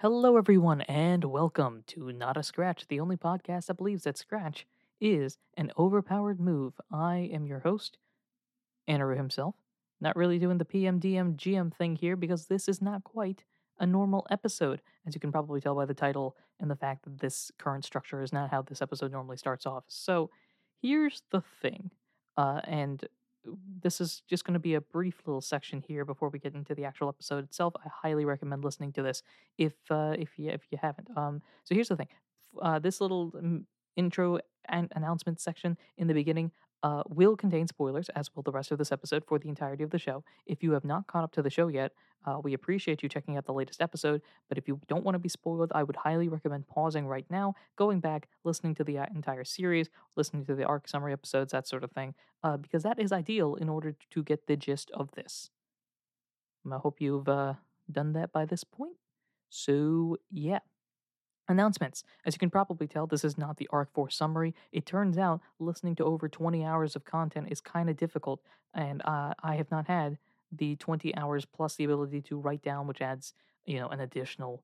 Hello, everyone, and welcome to Not a Scratch, the only podcast that believes that Scratch is an overpowered move. I am your host, Anaru himself. Not really doing the PMDM GM thing here because this is not quite a normal episode, as you can probably tell by the title and the fact that this current structure is not how this episode normally starts off. So, here's the thing, uh, and this is just going to be a brief little section here before we get into the actual episode itself. I highly recommend listening to this if uh, if you if you haven't. Um, so here's the thing: uh, this little um, intro and announcement section in the beginning uh, will contain spoilers, as will the rest of this episode for the entirety of the show. If you have not caught up to the show yet, uh, we appreciate you checking out the latest episode. But if you don't want to be spoiled, I would highly recommend pausing right now, going back, listening to the uh, entire series, listening to the arc summary episodes, that sort of thing, uh, because that is ideal in order to get the gist of this. I hope you've uh, done that by this point. So, yeah. Announcements. As you can probably tell, this is not the Arc 4 summary. It turns out listening to over 20 hours of content is kind of difficult, and uh, I have not had the 20 hours plus the ability to write down, which adds, you know, an additional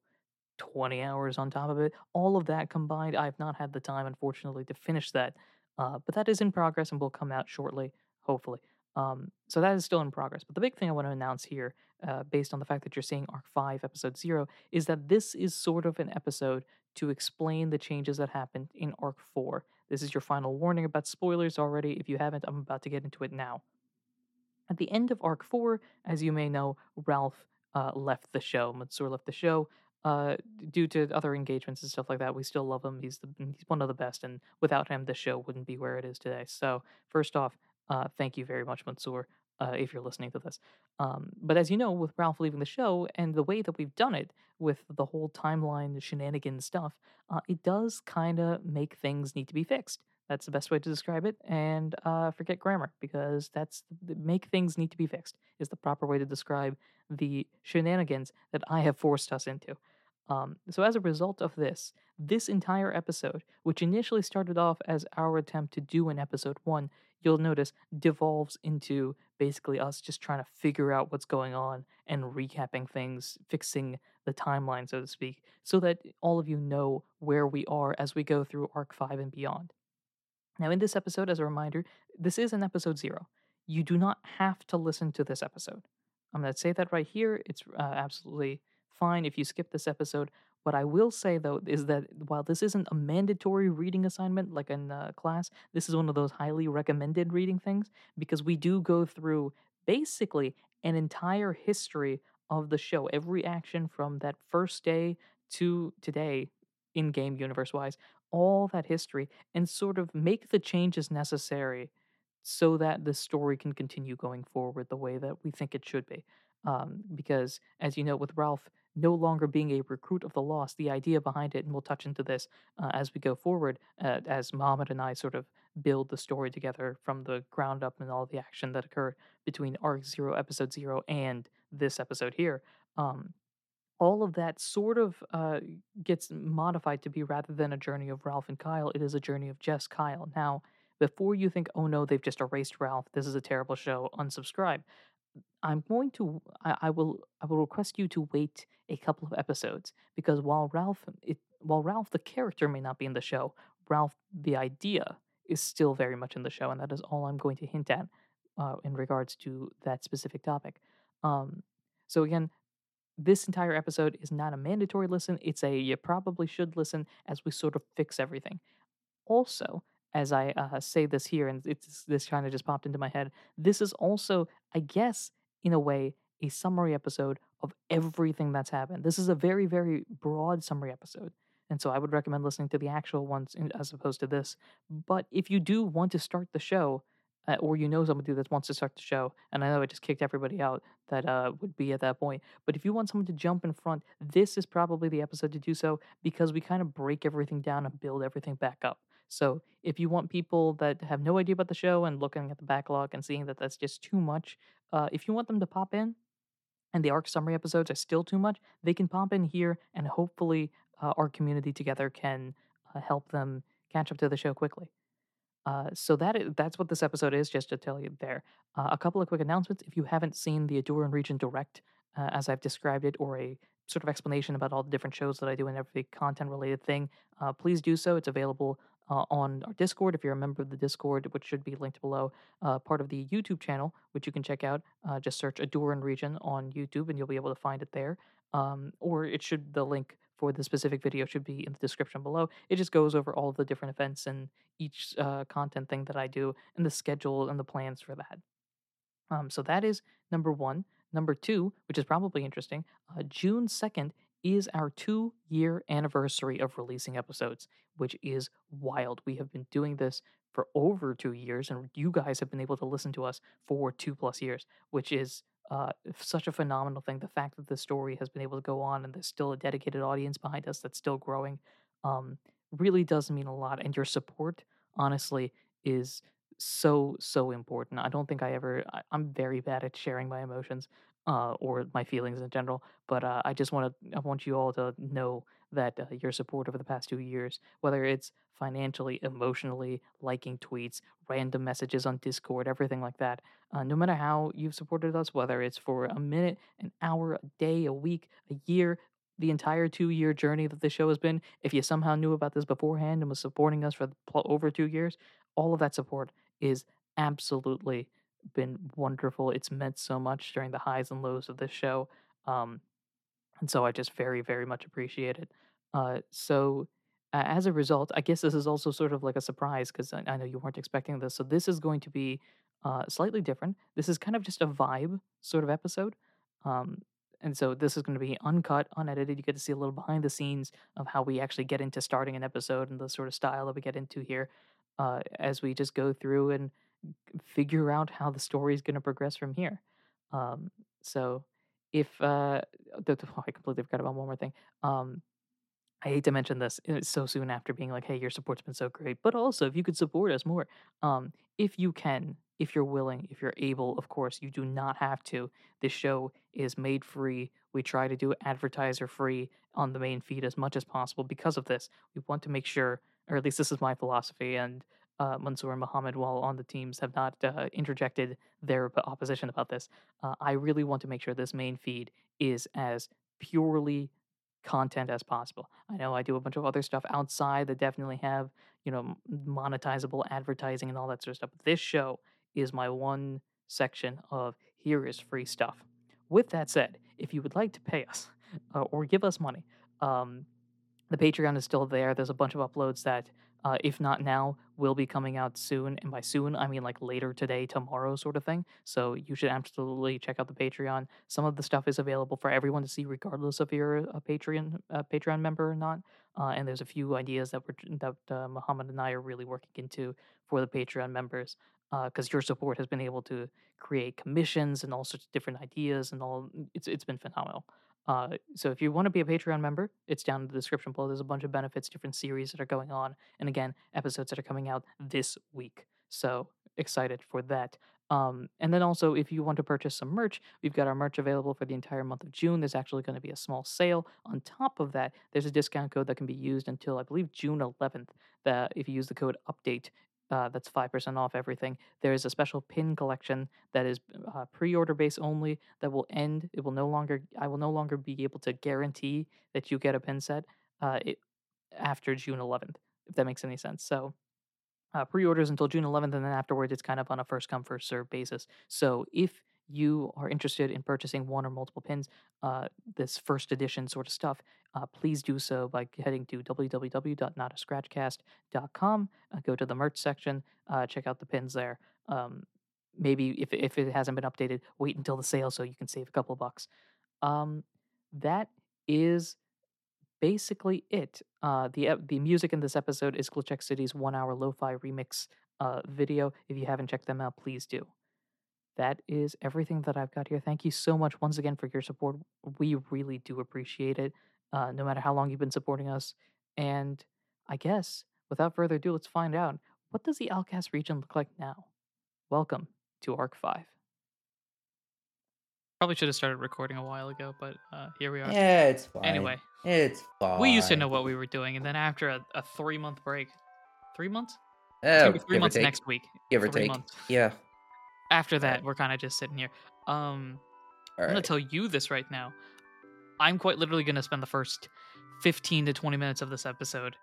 20 hours on top of it. All of that combined, I've not had the time, unfortunately, to finish that. Uh, but that is in progress and will come out shortly, hopefully. Um, so that is still in progress. But the big thing I want to announce here, uh, based on the fact that you're seeing Arc 5, Episode 0, is that this is sort of an episode to explain the changes that happened in Arc 4. This is your final warning about spoilers already. If you haven't, I'm about to get into it now. At the end of Arc 4, as you may know, Ralph uh, left the show. Mansoor left the show uh, due to other engagements and stuff like that. We still love him. He's the, he's one of the best, and without him, the show wouldn't be where it is today. So, first off, uh, thank you very much, Mansoor, uh, if you're listening to this. Um, but as you know, with Ralph leaving the show and the way that we've done it with the whole timeline shenanigans stuff, uh, it does kind of make things need to be fixed. That's the best way to describe it. And uh, forget grammar because that's make things need to be fixed is the proper way to describe the shenanigans that I have forced us into. Um, so, as a result of this, this entire episode, which initially started off as our attempt to do an episode one, you'll notice devolves into basically us just trying to figure out what's going on and recapping things, fixing the timeline, so to speak, so that all of you know where we are as we go through Arc 5 and beyond. Now, in this episode, as a reminder, this is an episode zero. You do not have to listen to this episode. I'm going to say that right here. It's uh, absolutely fine if you skip this episode. What I will say though is that while this isn't a mandatory reading assignment like in uh, class, this is one of those highly recommended reading things because we do go through basically an entire history of the show, every action from that first day to today in game universe wise, all that history, and sort of make the changes necessary so that the story can continue going forward the way that we think it should be. Um, because, as you know, with Ralph no longer being a recruit of the lost, the idea behind it, and we'll touch into this uh, as we go forward, uh, as Mohammed and I sort of build the story together from the ground up and all the action that occurred between Arc Zero, Episode Zero, and this episode here. Um, all of that sort of uh, gets modified to be rather than a journey of Ralph and Kyle, it is a journey of just Kyle. Now, before you think, oh no, they've just erased Ralph, this is a terrible show, unsubscribe. I'm going to I, I will I will request you to wait a couple of episodes because while Ralph it while Ralph the character may not be in the show, Ralph the idea is still very much in the show, and that is all I'm going to hint at uh, in regards to that specific topic. Um, so again, this entire episode is not a mandatory listen; it's a you probably should listen as we sort of fix everything. Also, as I uh, say this here, and it's this kind of just popped into my head. This is also, I guess, in a way, a summary episode of everything that's happened. This is a very, very broad summary episode. And so I would recommend listening to the actual ones as opposed to this. But if you do want to start the show, uh, or you know somebody that wants to start the show, and I know I just kicked everybody out that uh, would be at that point, but if you want someone to jump in front, this is probably the episode to do so because we kind of break everything down and build everything back up. So if you want people that have no idea about the show and looking at the backlog and seeing that that's just too much, uh, if you want them to pop in, and the arc summary episodes are still too much, they can pop in here, and hopefully uh, our community together can uh, help them catch up to the show quickly. Uh, so that is, that's what this episode is. Just to tell you there, uh, a couple of quick announcements. If you haven't seen the Adoran Region Direct, uh, as I've described it, or a sort of explanation about all the different shows that I do and every content related thing, uh, please do so. It's available uh, on our Discord if you're a member of the Discord, which should be linked below. Uh, part of the YouTube channel, which you can check out. Uh, just search Adoran Region on YouTube and you'll be able to find it there. Um, or it should the link for the specific video should be in the description below. It just goes over all of the different events and each uh, content thing that I do and the schedule and the plans for that. Um, so that is number one. Number two, which is probably interesting, uh, June 2nd is our two year anniversary of releasing episodes, which is wild. We have been doing this for over two years, and you guys have been able to listen to us for two plus years, which is uh, such a phenomenal thing. The fact that the story has been able to go on and there's still a dedicated audience behind us that's still growing um, really does mean a lot. And your support, honestly, is so so important. I don't think I ever. I, I'm very bad at sharing my emotions uh, or my feelings in general, but uh, I just want to. I want you all to know that uh, your support over the past two years, whether it's financially, emotionally, liking tweets, random messages on Discord, everything like that. Uh, no matter how you've supported us, whether it's for a minute, an hour, a day, a week, a year, the entire two year journey that the show has been, if you somehow knew about this beforehand and was supporting us for over two years, all of that support is absolutely been wonderful. It's meant so much during the highs and lows of this show. Um, and so I just very, very much appreciate it. Uh, so uh, as a result, I guess this is also sort of like a surprise because I, I, know you weren't expecting this. So this is going to be uh, slightly different. This is kind of just a vibe sort of episode. Um, and so this is going to be uncut, unedited. You get to see a little behind the scenes of how we actually get into starting an episode and the sort of style that we get into here uh, as we just go through and figure out how the story is going to progress from here. Um, so if uh, oh, I completely forgot about one more thing. Um, I hate to mention this uh, so soon after being like, "Hey, your support's been so great," but also if you could support us more, um, if you can, if you're willing, if you're able, of course, you do not have to. This show is made free. We try to do advertiser free on the main feed as much as possible because of this. We want to make sure, or at least this is my philosophy, and uh, Mansoor and Muhammad, while on the teams, have not uh, interjected their opposition about this. Uh, I really want to make sure this main feed is as purely content as possible. I know I do a bunch of other stuff outside that definitely have, you know, monetizable advertising and all that sort of stuff. But this show is my one section of here is free stuff. With that said, if you would like to pay us uh, or give us money, um, the Patreon is still there. There's a bunch of uploads that uh, if not now, will be coming out soon. And by soon, I mean like later today, tomorrow, sort of thing. So you should absolutely check out the Patreon. Some of the stuff is available for everyone to see, regardless if you're a Patreon a Patreon member or not. Uh, and there's a few ideas that we're that uh, Muhammad and I are really working into for the Patreon members because uh, your support has been able to create commissions and all sorts of different ideas and all. It's it's been phenomenal. Uh, so if you want to be a Patreon member, it's down in the description below. There's a bunch of benefits, different series that are going on, and again, episodes that are coming out this week. So excited for that. Um, and then also, if you want to purchase some merch, we've got our merch available for the entire month of June. There's actually going to be a small sale. On top of that, there's a discount code that can be used until I believe June 11th. That if you use the code update, uh, that's 5% off everything. There is a special pin collection that is uh, pre-order base only that will end. It will no longer, I will no longer be able to guarantee that you get a pin set uh, it, after June 11th, if that makes any sense. So uh, pre-orders until June 11th, and then afterwards it's kind of on a first come first serve basis. So if you are interested in purchasing one or multiple pins, uh, this first edition sort of stuff, uh, please do so by heading to www.notascratchcast.com. Uh, go to the merch section, uh, check out the pins there. Um, maybe if, if it hasn't been updated, wait until the sale so you can save a couple of bucks. Um, that is basically it. Uh, the the music in this episode is Glitch City's one hour lo-fi remix uh, video. If you haven't checked them out, please do that is everything that I've got here. Thank you so much once again for your support. We really do appreciate it, uh, no matter how long you've been supporting us. And I guess without further ado, let's find out what does the Alcast region look like now. Welcome to Arc Five. Probably should have started recording a while ago, but uh, here we are. Yeah, it's fine. Anyway, it's fine. We used to know what we were doing, and then after a, a three month break, three months. Oh, three months next week. Give or take. Months. Yeah after that, we're kind of just sitting here. Um, I'm gonna tell you this right now. I'm quite literally going to spend the first 15 to 20 minutes of this episode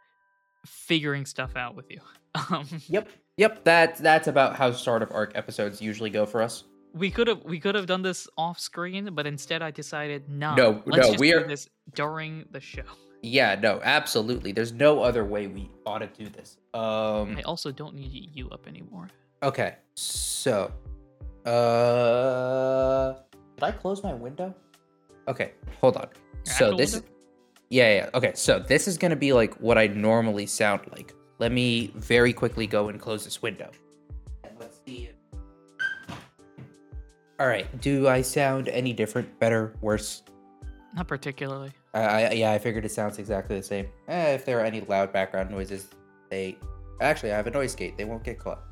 figuring stuff out with you. Um, yep. Yep. That that's about how start of arc episodes usually go for us. We could have we could have done this off screen, but instead I decided nah, no. Let's no, just we are this during the show. Yeah. No. Absolutely. There's no other way we ought to do this. Um. I also don't need you up anymore. Okay. So, uh, did I close my window? Okay. Hold on. Your so this. window? Yeah, yeah. Okay, so this is gonna be like what I normally sound like. Let me very quickly go and close this window. And let's see. All right. Do I sound any different, better, worse? Not particularly. I, I yeah, I figured it sounds exactly the same. Eh, if there are any loud background noises, they actually I have a noise gate. They won't get caught.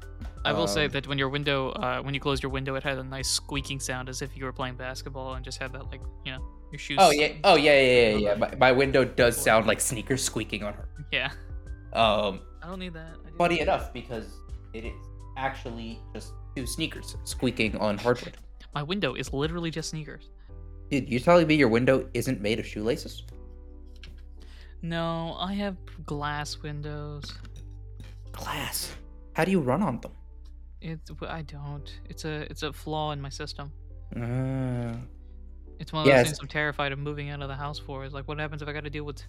I will say Um, that when your window, uh, when you closed your window, it had a nice squeaking sound as if you were playing basketball and just had that like, you know, your shoes. Oh yeah. Oh yeah, yeah, yeah, yeah. My, my window does sound like sneakers squeaking on her. Yeah. Um, I don't need that. Funny enough because it is actually just two sneakers squeaking on hardwood. My window is literally just sneakers. Dude, you telling me your window isn't made of shoelaces? No, I have glass windows. Glass. How do you run on them? It's I don't. It's a it's a flaw in my system. Uh, It's one of Yeah, those things I'm terrified of moving out of the house for. Is like, what happens if I got to deal with?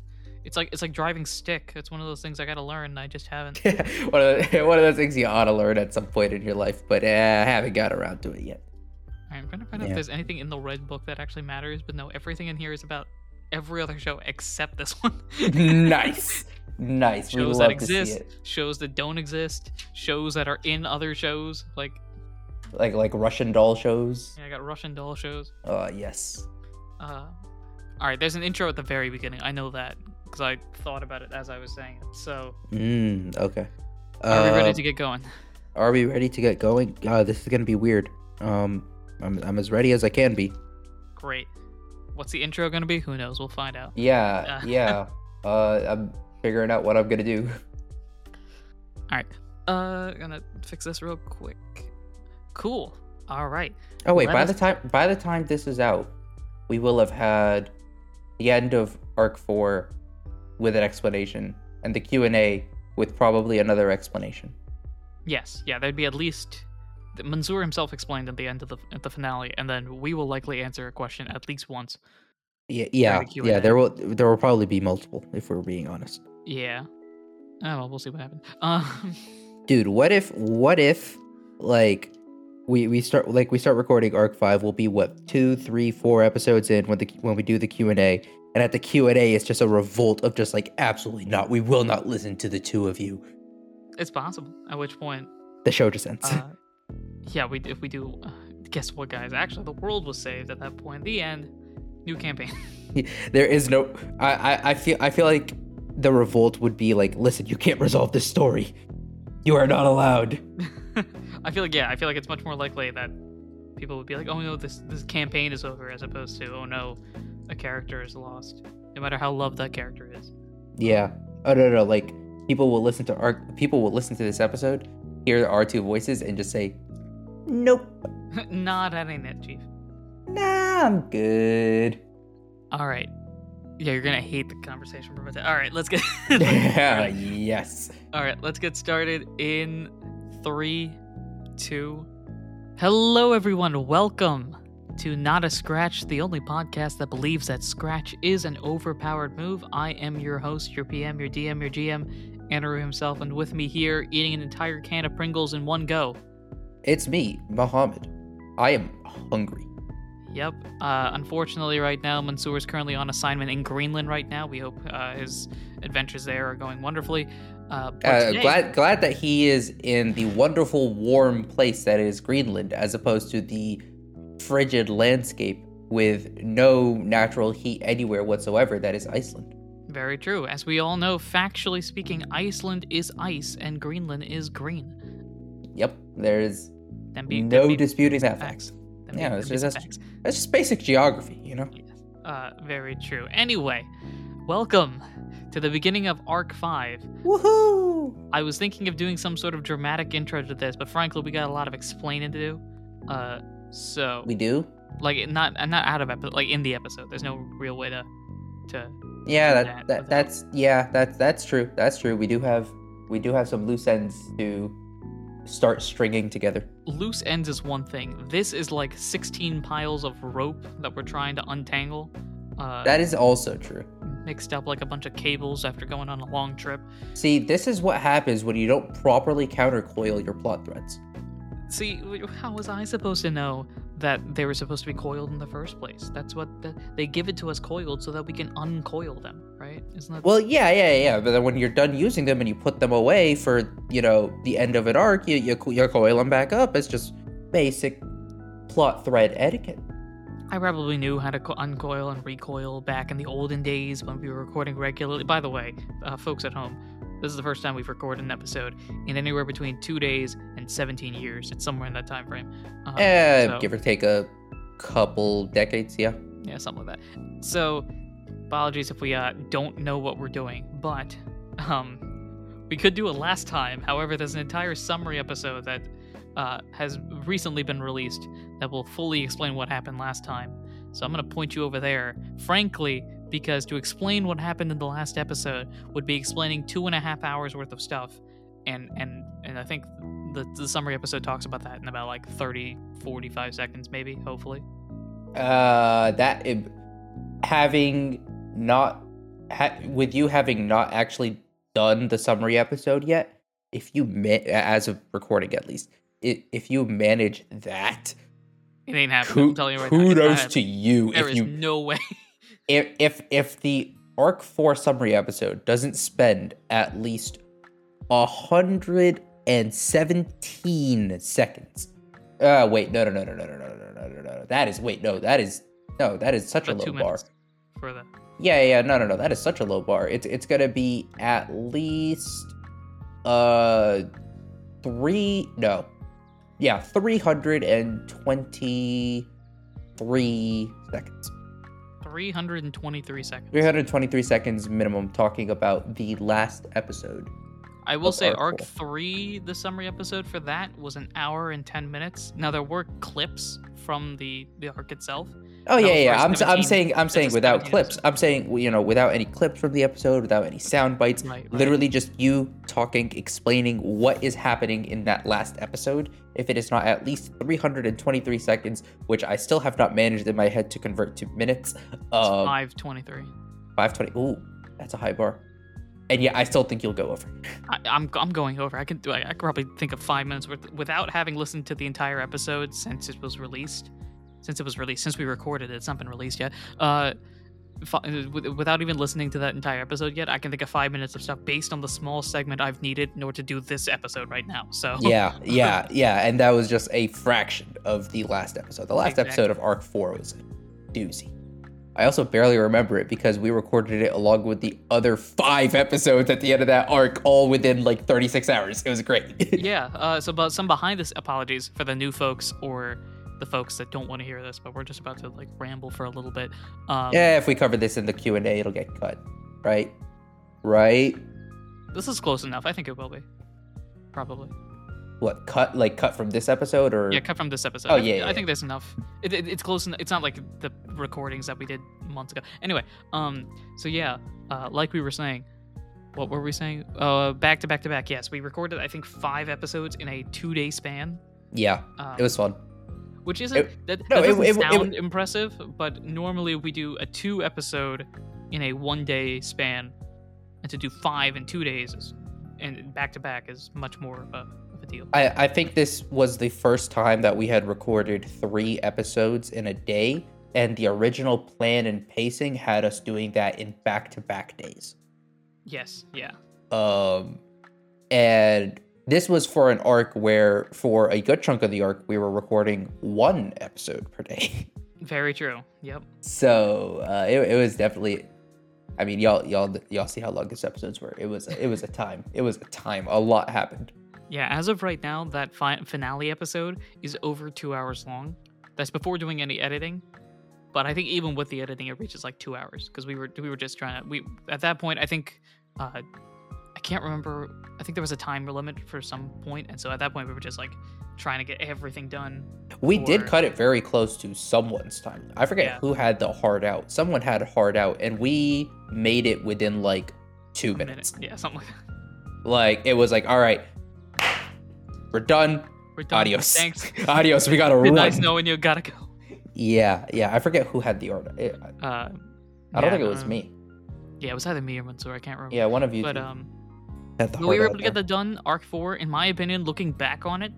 It's like it's like driving stick. It's one of those things I got to learn. And I just haven't. one, of the, one of those things you ought to learn at some point in your life, but uh, I haven't got around to it yet. I'm trying to find out if there's anything in the red book that actually matters. But no, everything in here is about every other show except this one. nice. Nice. shows that exist, shows that don't exist, shows that are in other shows. Like Like like Russian doll shows. yeah, I got Russian doll shows. Uh yes. Uh, all right, there's an intro at the very beginning. I know that because I thought about it as I was saying it. So, Mm, okay. are we ready Uh, to get going? Are we ready to get going? Uh, this is gonna be weird. Um, I'm I'm as ready as I can be. Great. What's the intro going to be? Who knows? We'll find out. Yeah, Uh. yeah. Uh, I'm figuring out what I'm gonna do. All right. Uh, gonna fix this real quick. Cool. All right. Oh wait, Let by us- the time by the time this is out, we will have had the end of arc four with an explanation and the Q and A with probably another explanation. Yes. Yeah. There'd be at least. Mansoor himself explained at the end of the at the finale, and then we will likely answer a question at least once. Yeah, yeah, yeah. There will there will probably be multiple if we're being honest. Yeah. Oh well, we'll see what happens. Um. Dude, what if what if like we we start like we start recording arc five we'll be what two three four episodes in when the when we do the q&a and at the q&a it's just a revolt of just like absolutely not we will not listen to the two of you It's possible. At which point, the show just ends uh, yeah, we if we do, uh, guess what, guys? Actually, the world was saved at that point. The end. New campaign. there is no I, I i feel i feel like the revolt would be like listen you can't resolve this story you are not allowed I feel like yeah, I feel like it's much more likely that people would be like, "Oh no, this this campaign is over," as opposed to, "Oh no, a character is lost." No matter how loved that character is. yeah oh no no like people will listen to our people will listen to this episode hear our two voices and just say nope Not adding it, Chief. Nah, I'm good. All right. Yeah, you're gonna hate the conversation for a. All right, let's get. yeah, yes. All right, let's get started in three, two. Hello, everyone. Welcome to Not a Scratch, the only podcast that believes that Scratch is an overpowered move. I am your host, your PM, your DM, your GM, Andrew himself, and with me here, eating an entire can of Pringles in one go. It's me, Mohammed. I am hungry. Yep. Uh, unfortunately, right now, Mansoor is currently on assignment in Greenland right now. We hope uh, his adventures there are going wonderfully. Uh, Uh, today- glad glad that he is in the wonderful warm place that is Greenland, as opposed to the frigid landscape with no natural heat anywhere whatsoever that is Iceland. Very true. As we all know, factually speaking, Iceland is ice and Greenland is green. Yep, there's Them be, no be disputing that fact. facts. Yeah, be- that's them just- that's- facts. That's just basic geography, you know. Yes. Uh, very true. Anyway, welcome to the beginning of Arc 5. Woohoo! I was thinking of doing some sort of dramatic intro to this, but frankly, we got a lot of explaining to do. Uh, so We do. Like not not out of episode, like in the episode. There's no real way to to Yeah, that, that that that's yeah, that's that's true. That's true. We do have we do have some loose ends to start stringing together. loose ends is one thing. This is like 16 piles of rope that we're trying to untangle. Uh, That is also true. mixed up like a bunch of cables after going on a long trip. See, this is what happens when you don't properly countercoil your plot threads. See, how was I supposed to know that they were supposed to be coiled in the first place? That's what the, they give it to us coiled so that we can uncoil them, right? Isn't that Well, yeah, yeah, yeah. But then when you're done using them and you put them away for, you know, the end of an arc, you you, you coil them back up. It's just basic plot thread etiquette. I probably knew how to co- uncoil and recoil back in the olden days when we were recording regularly. By the way, uh, folks at home, this is the first time we've recorded an episode in anywhere between two days and 17 years. It's somewhere in that time frame. Uh, Eh, so- give or take a couple decades, yeah. yeah, something like that. So, apologies if we uh, don't know what we're doing, but um, we could do it last time. However, there's an entire summary episode that uh, has recently been released that will fully explain what happened last time. So I'm going to point you over there, frankly, because to explain what happened in the last episode would be explaining two and a half hours worth of stuff. And, and, and I think the, the summary episode talks about that in about like 30, 45 seconds, maybe, hopefully. Uh, that it, having not ha- with you having not actually done the summary episode yet, if you ma- as of recording at least, i if you manage that, It ain't happening. ku- I'm telling you right now. it's not kudos to you. There if is you no way. if if if the arc 4 summary episode doesn't spend at least a hundred and seventeen seconds uh wait no no no no no no no no no no no that is wait no that is no that is such a low bar for the. yeah yeah no no no that is such a low bar it's it's gonna be at least uh three no yeah 323 seconds 323 seconds. 323 seconds minimum talking about the last episode. I will say Arc Arc 3, the summary episode for that was an hour and 10 minutes. Now there were clips from the the arc itself. Oh yeah, yeah. I'm, I'm saying I'm saying without clips. I'm saying you know without any clips from the episode, without any sound bites. Right, right. Literally just you talking, explaining what is happening in that last episode. If it is not at least 323 seconds, which I still have not managed in my head to convert to minutes. Um, 523. 520. Ooh, that's a high bar. And yeah, I still think you'll go over. I, I'm I'm going over. I can do. I, I could probably think of five minutes worth without having listened to the entire episode since it was released. Since it was released, since we recorded it, it's not been released yet. Uh, fi- without even listening to that entire episode yet, I can think of five minutes of stuff based on the small segment I've needed in order to do this episode right now. So yeah, yeah, yeah. And that was just a fraction of the last episode. The last Exactly. episode of Arc 4 was a doozy. I also barely remember it because we recorded it along with the other five episodes at the end of that arc, all within like 36 hours. It was great. yeah. Uh, so, but some behind this apologies for the new folks or the folks that don't want to hear this, but we're just about to like ramble for a little bit. Um, yeah, if we cover this in the Q&A, it'll get cut. Right? Right? This is close enough. I think it will be. Probably. What, cut? Like cut from this episode or? Yeah, cut from this episode. Oh, I, yeah, I yeah, think there's enough. It, it, it's close. Enough. It's not like the recordings that we did months ago. Anyway, um, so yeah, uh, like we were saying, what were we saying? Uh, back to back to back. Yes, we recorded I think five episodes in a two day span. Yeah, Um, it was fun. which isn't it- that, no, that doesn't it- sound impressive, but normally we do a two episode in a one day span, and to do five in two days is, and back to back is much more of a, a deal. I, I think this was the first time that we had recorded three episodes in a day, and the original plan and pacing had us doing that in back to back days. Yes, yeah. Um, and this was for an arc where, for a good chunk of the arc, we were recording one episode per day. Very true. Yep. so uh, it, it was definitely. I mean, y'all, y'all, y'all see how long these episodes were. It was, it was a time. It was a time. A lot happened. Yeah, as of right now, that fi- finale episode is over two hours long. That's before doing any editing. But I think even with the editing, it reaches like two hours because we were we were just trying to we at that point. I think uh, I can't remember. I think there was a time limit for some point, and so at that point we were just like trying to get everything done. We did cut it very close to someone's time. I forget Yeah. who had the hard out. Someone had a hard out, and we made it within like two a minute. minutes. Yeah, something like that. Like it was like, all right, we're done. We're done. Adios. Thanks. Adios. We gotta run. nice knowing you. Gotta go. Yeah, yeah. I forget who had the order. I, Uh, I don't yeah, think it was uh, me. Yeah, it was either me or Mansoor. I can't remember. Yeah, one of you But two um, the we were able to get that done. Arc four, in my opinion, looking back on it,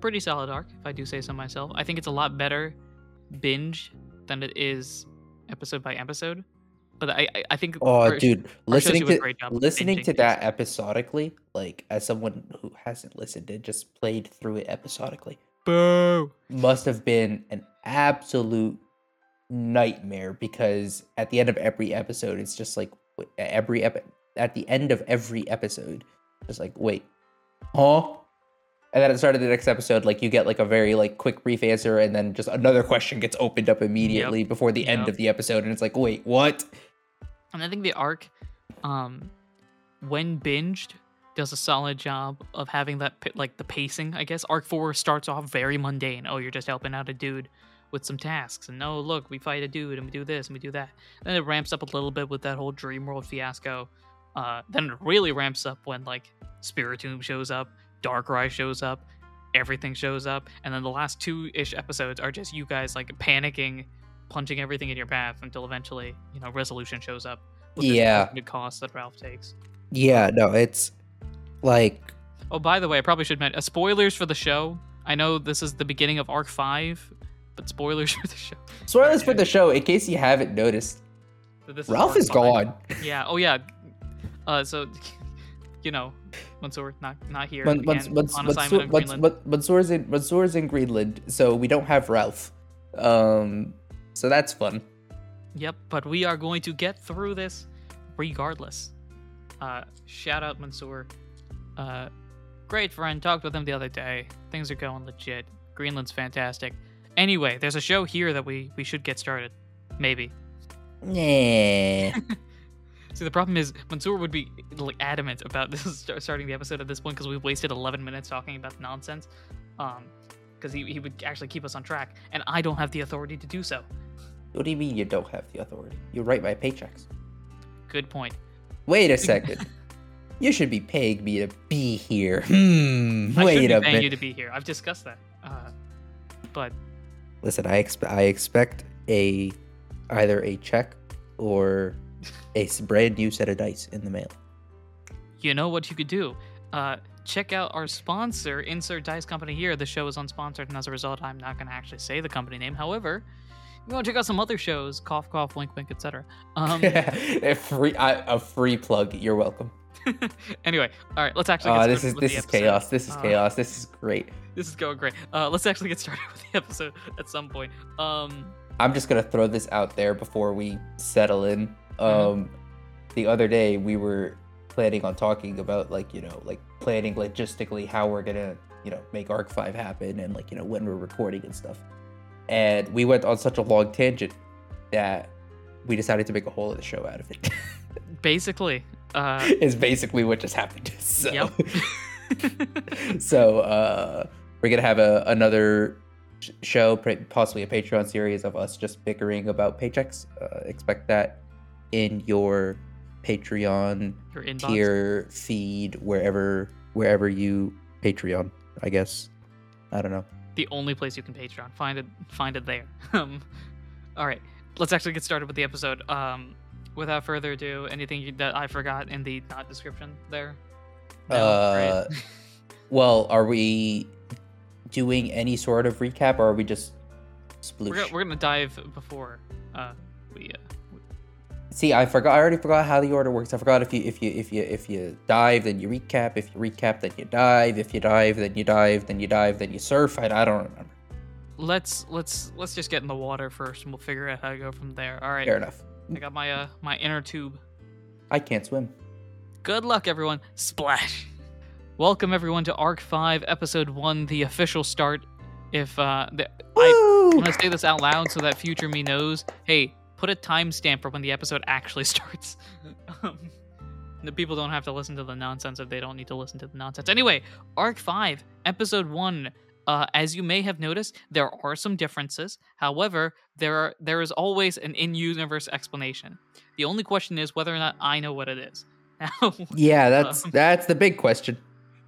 pretty solid arc, if I do say so myself. I think it's a lot better binge than it is episode by episode. But I, I, think. Oh, dude, listening to great job of listening to things. that episodically, like as someone who hasn't listened, it just played through it episodically. Boo. Must have been an absolute nightmare because at the end of every episode, it's just like every ep- at the end of every episode, it's like wait, huh? And then at the start of the next episode, like you get like a very like quick brief answer, and then just another question gets opened up immediately before the end of the episode, and it's like wait, what? And I think the arc, um, when binged, does a solid job of having that like the pacing. I guess arc four starts off very mundane. Oh, you're just helping out a dude with some tasks, and oh look, we fight a dude and we do this and we do that. Then it ramps up a little bit with that whole Dream World fiasco. Uh, then it really ramps up when like Spiritomb shows up, Darkrai shows up, everything shows up, and then the last two ish episodes are just you guys like panicking, punching everything in your path until eventually you know resolution shows up. With Yeah. The cost that Ralph takes. Yeah, no, it's like Oh, by the way, I probably should mention uh, spoilers for the show. I know this is the beginning of arc five, but spoilers for the show. spoilers for the show. In case you haven't noticed, So this Ralph arc is gone. Yeah. Oh yeah. Uh, so you know, Mansoor not not here Mun- again, Mun- Mun- on Mansoor- assignment in Greenland. Mun- Mansoor's in Mansoor's in Greenland, so we don't have Ralph. Um, so that's fun. Yep, but we are going to get through this regardless. Uh, shout out Mansoor. Uh, great friend. Talked with him the other day. Things are going legit. Greenland's fantastic. Anyway, there's a show here that we we should get started. Maybe. Yeah. See, the problem is Mansoor would be like adamant about this starting the episode at this point because we've wasted 11 minutes talking about nonsense. Um, because he, he would actually keep us on track, and I don't have the authority to do so. what do you mean you don't have the authority? You write my paychecks. Good point. Wait a second. you should be paying me to be here. Hmm. I Wait should be a paying minute. you to be here. I've discussed that. Uh, but Listen, I expect I expect a either a check or a brand new set of dice in the mail. you know what you could do? Uh, check out our sponsor, Insert Dice Company here. The show is unsponsored, and as a result, I'm not going to actually say the company name. However, you want to check out some other shows, cough, cough, wink, wink, etc. Um, a free I, a free plug. You're welcome. anyway, all right, let's actually. Get Oh, started this is with this the is episode. chaos. This is Uh, chaos. This is great. This is going great. Uh, let's actually get started with the episode at some point. Um, I'm just gonna throw this out there before we settle in. Mm-hmm. Um, the other day we were planning on talking about like you know like planning logistically how we're gonna you know make Arc Five happen and like you know when we're recording and stuff. And we went on such a long tangent that we decided to make a whole other show out of it. basically, uh, is basically what just happened. So, yep. so uh, we're gonna have a another show, possibly a Patreon series of us just bickering about paychecks. Uh, expect that in your Patreon tier feed wherever wherever you Patreon. I guess I don't know. the only place you can Patreon. Find it, find it there. Um, all right, let's actually get started with the episode. Um, without further ado, anything you, that I forgot in the not description there? No? Uh, Great. Well, are we doing any sort of recap, or are we just sploosh? we're, gonna, we're gonna dive before uh, we. Uh, See, I forgot. I already forgot how the order works. I forgot if you if you if you if you dive, then you recap. If you recap, then you dive. If you dive, then you dive. Then you dive. Then you surf. I, I don't remember. let's let's let's just get in the water first, and we'll figure out how to go from there. All right, Fair enough. I got my uh my inner tube. I can't swim. Good luck, everyone. Splash. Welcome everyone to Arc Five, Episode One, the official start. If uh, the, I to say this out loud so that future me knows. Hey, put a timestamp for when the episode actually starts. um, the people don't have to listen to the nonsense if they don't need to listen to the nonsense. Anyway, Arc 5, Episode 1. Uh, as you may have noticed, there are some differences. However, there are there is always an in-universe explanation. The only question is whether or not I know what it is. Now, Yeah, that's Um, that's the big question.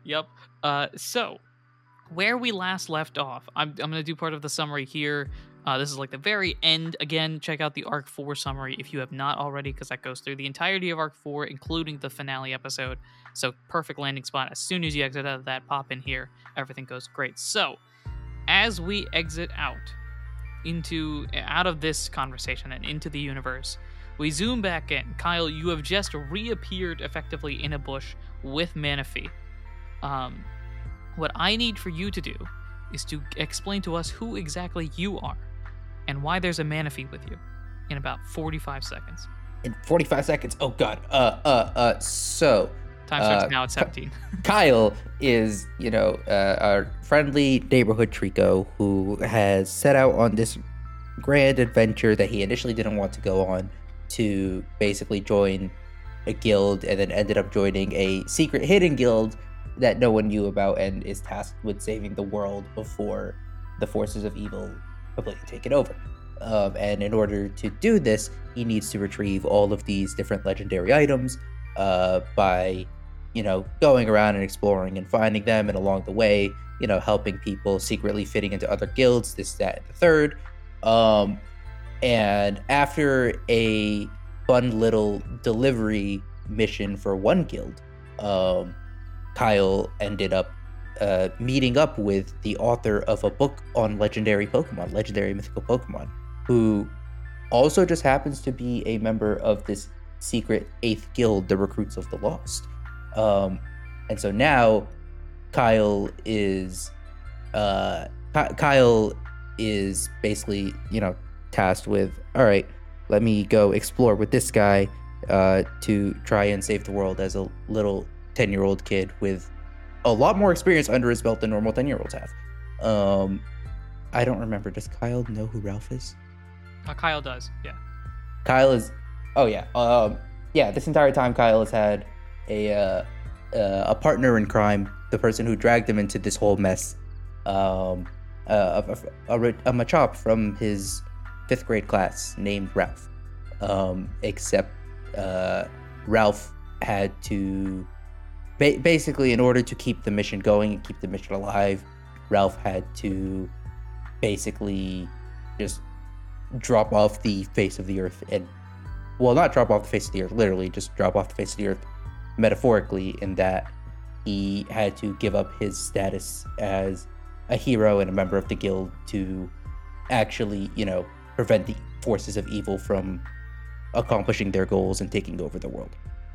Yep. Uh, so, where we last left off, I'm, I'm going to do part of the summary here. Uh, this is like the very end. Again, check out the Arc 4 summary if you have not already, because that goes through the entirety of Arc 4, including the finale episode. So, perfect landing spot. As soon as you exit out of that, pop in here. Everything goes great. So, as we exit out into out of this conversation and into the universe, we zoom back in. Kyle, you have just reappeared effectively in a bush with Manaphy. Um, what I need for you to do is to explain to us who exactly you are and why there's a Manaphy with you in about 45 seconds. In 45 seconds. Oh god. Uh uh uh so Time starts Uh, now at 17. Kyle is, you know, uh, our friendly neighborhood Treecko who has set out on this grand adventure that he initially didn't want to go on to basically join a guild and then ended up joining a secret hidden guild that no one knew about and is tasked with saving the world before the forces of evil completely take it over. Um, and in order to do this, he needs to retrieve all of these different legendary items uh, by you know, going around and exploring and finding them, and along the way, you know, helping people secretly fitting into other guilds, this, that, and the third. Um, and after a fun little delivery mission for one guild, um, Kyle ended up uh, meeting up with the author of a book on legendary Pokemon, legendary mythical Pokemon, who also just happens to be a member of this secret eighth guild, the Recruits of the Lost. Um, and so now Kyle is uh, Ky- Kyle is basically you know tasked with all right, let me go explore with this guy uh, to try and save the world as a little ten year old kid with a lot more experience under his belt than normal ten year olds have. Um, I don't remember. Does Kyle know who Ralph is? Uh, Kyle does, yeah. Kyle is. Oh yeah. Um. Yeah. This entire time, Kyle has had a uh, uh, a partner in crime, the person who dragged him into this whole mess. Um. Uh, a, a, a, a Machop from his fifth grade class named Ralph. Um. Except, uh, Ralph had to. Ba- basically, in order to keep the mission going and keep the mission alive, Ralph had to basically just drop off the face of the earth and well not drop off the face of the earth literally just drop off the face of the earth metaphorically in that he had to give up his status as a hero and a member of the guild to actually you know prevent the forces of evil from accomplishing their goals and taking over the world.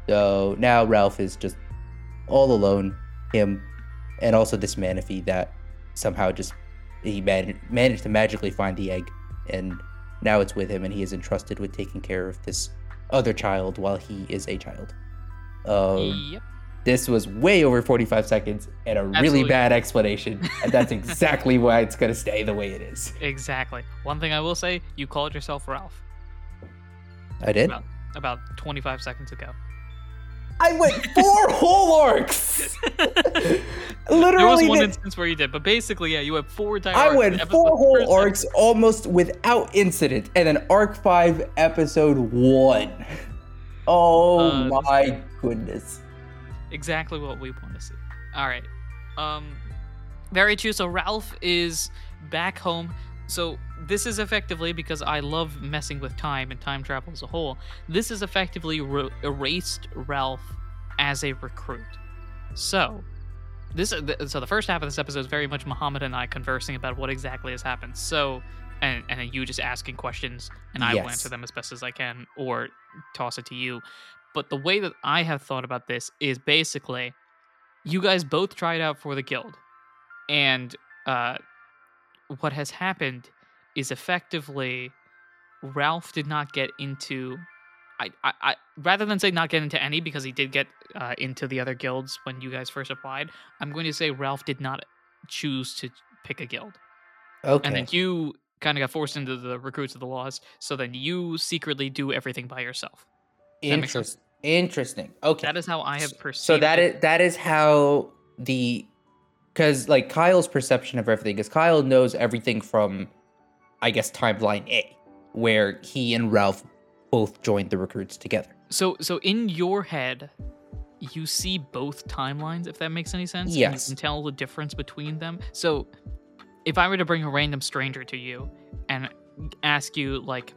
So now ralph is just all alone him and also this manaphy that somehow just he man- managed to magically find the egg and now it's with him and he is entrusted with taking care of this other child while he is a child um, yep. this was way over 45 seconds and a really bad explanation and that's exactly why it's going to stay the way it is Exactly. One thing I will say, you called yourself Ralph i did Well- about 25 seconds ago. I went four whole arcs There was one instance where you did, but basically, yeah, you have four entire I went four whole arcs almost without incident, and then arc five, episode one. Oh Uh, my goodness! exactly what we want to see. All right. Um very true. So Ralph is back home. So this is effectively because I love messing with time and time travel as a whole. This is effectively re- erased Ralph as a recruit. So this so the first half of this episode is very much Muhammad and I conversing about what exactly has happened. So and and you just asking questions and I will answer them as best as I can or toss it to you. But the way that I have thought about this is basically you guys both tried out for the guild. And uh, what has happened is effectively Ralph did not get into. I, I, I rather than say not get into any because he did get uh, into the other guilds when you guys first applied. I'm going to say Ralph did not choose to pick a guild, Okay, and then you kind of got forced into the recruits of the lost. So then you secretly do everything by yourself. that make sense? Interest- Interesting. Okay. That is how I have perceived. so that it. is that is how the because like Kyle's perception of everything is Kyle knows everything from I guess timeline A, where he and Ralph both joined the recruits together. So so in your head, you see both timelines. If that makes any sense. and Yes. You can tell the difference between them. So if I were to bring a random stranger to you and ask you like.